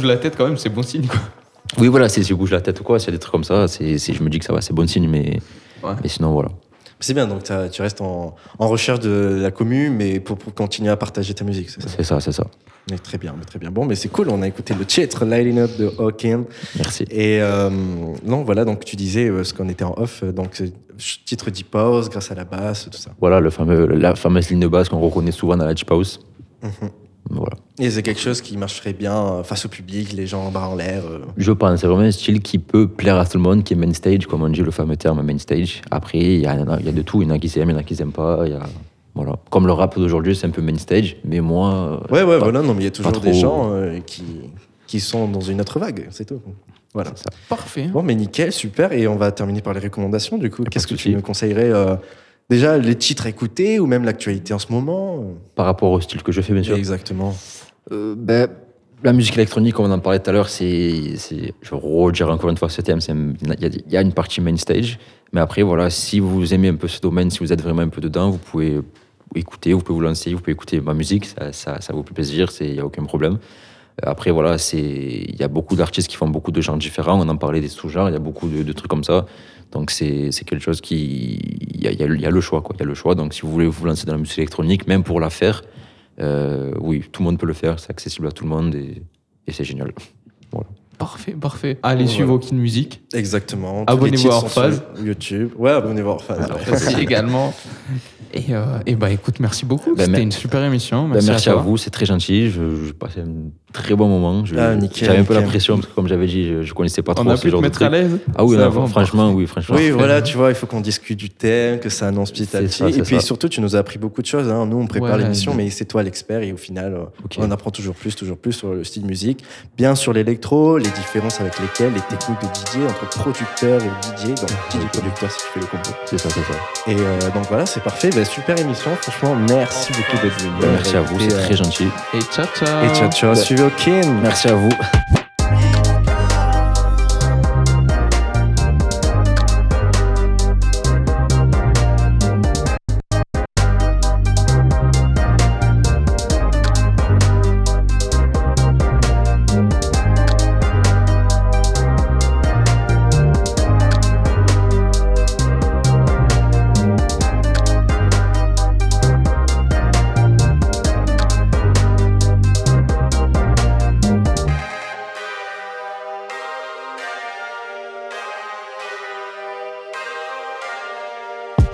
Bouge la tête quand même, c'est bon signe quoi. Oui, voilà, si je bouge la tête ou quoi, s'il y a des trucs comme ça, c'est, c'est- je me dis que ça va, c'est bon signe, mais, mais sinon, voilà. C'est bien, donc tu restes en, en recherche de la commu, mais pour, pour continuer à partager ta musique, c'est ça C'est ça, c'est ça. Mais très bien, mais très bien. Bon, mais c'est cool, on a écouté le titre Lighting Up de Hawking. Merci. Et euh, non, voilà, donc tu disais euh, ce qu'on était en off, euh, donc c'est titre deep house grâce à la basse, tout ça. Voilà, le fameux, la fameuse ligne de basse qu'on reconnaît souvent dans la Deep House. Mhm. Voilà. Et c'est quelque chose qui marcherait bien euh, face au public, les gens bras en l'air. euh. Je pense, c'est vraiment un style qui peut plaire à tout le monde, qui est main stage, comme on dit le fameux terme main stage. Après, il y, a- il y a de tout, il y en a qui aiment, il y en a qui n'aiment pas. il Y a, voilà. Comme le rap d'aujourd'hui, c'est un peu main stage, mais moi. euh, Ouais, ouais, pas- voilà, non, mais il y a toujours des gens euh, qui, qui sont dans une autre vague, c'est tout. Voilà. Parfait. Bon, mais nickel, super. Et on va terminer par les recommandations, du coup. Qu'est-ce que tu me conseillerais euh, Déjà, les titres à écouter ou même l'actualité en ce moment Par rapport au style que je fais, bien sûr. Exactement. Euh, ben, la musique électronique, comme on en parlait tout à l'heure, c'est, je redirai encore une fois ce thème, il y, a- une partie main stage, mais après, voilà, si vous aimez un peu ce domaine, si vous êtes vraiment un peu dedans, vous pouvez écouter, vous pouvez vous lancer, vous pouvez écouter ma musique, ça, ça, ça vous fait plaisir, il n'y a aucun problème. Euh, Après, voilà, il y a beaucoup d'artistes qui font beaucoup de genres différents, on en parlait des sous-genres, il y a beaucoup de, trucs comme ça, donc c'est, quelque chose qui, il y a, y a le- choix, quoi, il y a le choix, donc si vous voulez vous lancer dans la musique électronique, même pour la faire, oui, tout le monde peut le faire, c'est accessible à tout le monde et, et c'est génial. Parfait, parfait. Allez, Voilà. suivre Aucune Musique. Exactement. Abonnez-vous à Orphase. YouTube. Ouais, abonnez-vous à Orphase. Aussi également. Et, euh, et bah écoute, merci beaucoup. Ben, C'était une super émission. Ben, Merci, merci à, toi. vous, c'est très gentil. Je, je passais un très bon moment. Ah, nickel, J'avais un peu la pression parce que, comme j'avais dit, je, je connaissais pas On trop a ce pu te genre de mettre à l'aise. Ah oui, franchement, oui, franchement. Oui, voilà, tu vois, il faut qu'on discute du thème, que ça annonce petit à petit. ça, et puis ça. surtout, tu nous as appris beaucoup de choses. hein. Nous, on prépare Ouais, l'émission, mais- c'est toi l'expert. Et au final, euh, Ok. on apprend toujours plus, toujours plus sur le style musique. Bien sur l'électro, les différences avec lesquelles, les techniques de DJ entre producteur et DJ. Donc, DJ producteur si tu fais le combo. C'est ça, c'est ça. Et euh, donc voilà, c'est parfait. Ben, super émission. Franchement, merci beaucoup d'être venu. Merci à vous, c'est euh, très gentil. Et ciao, ciao. Et ciao, ciao. Suivez Okin. Merci à vous.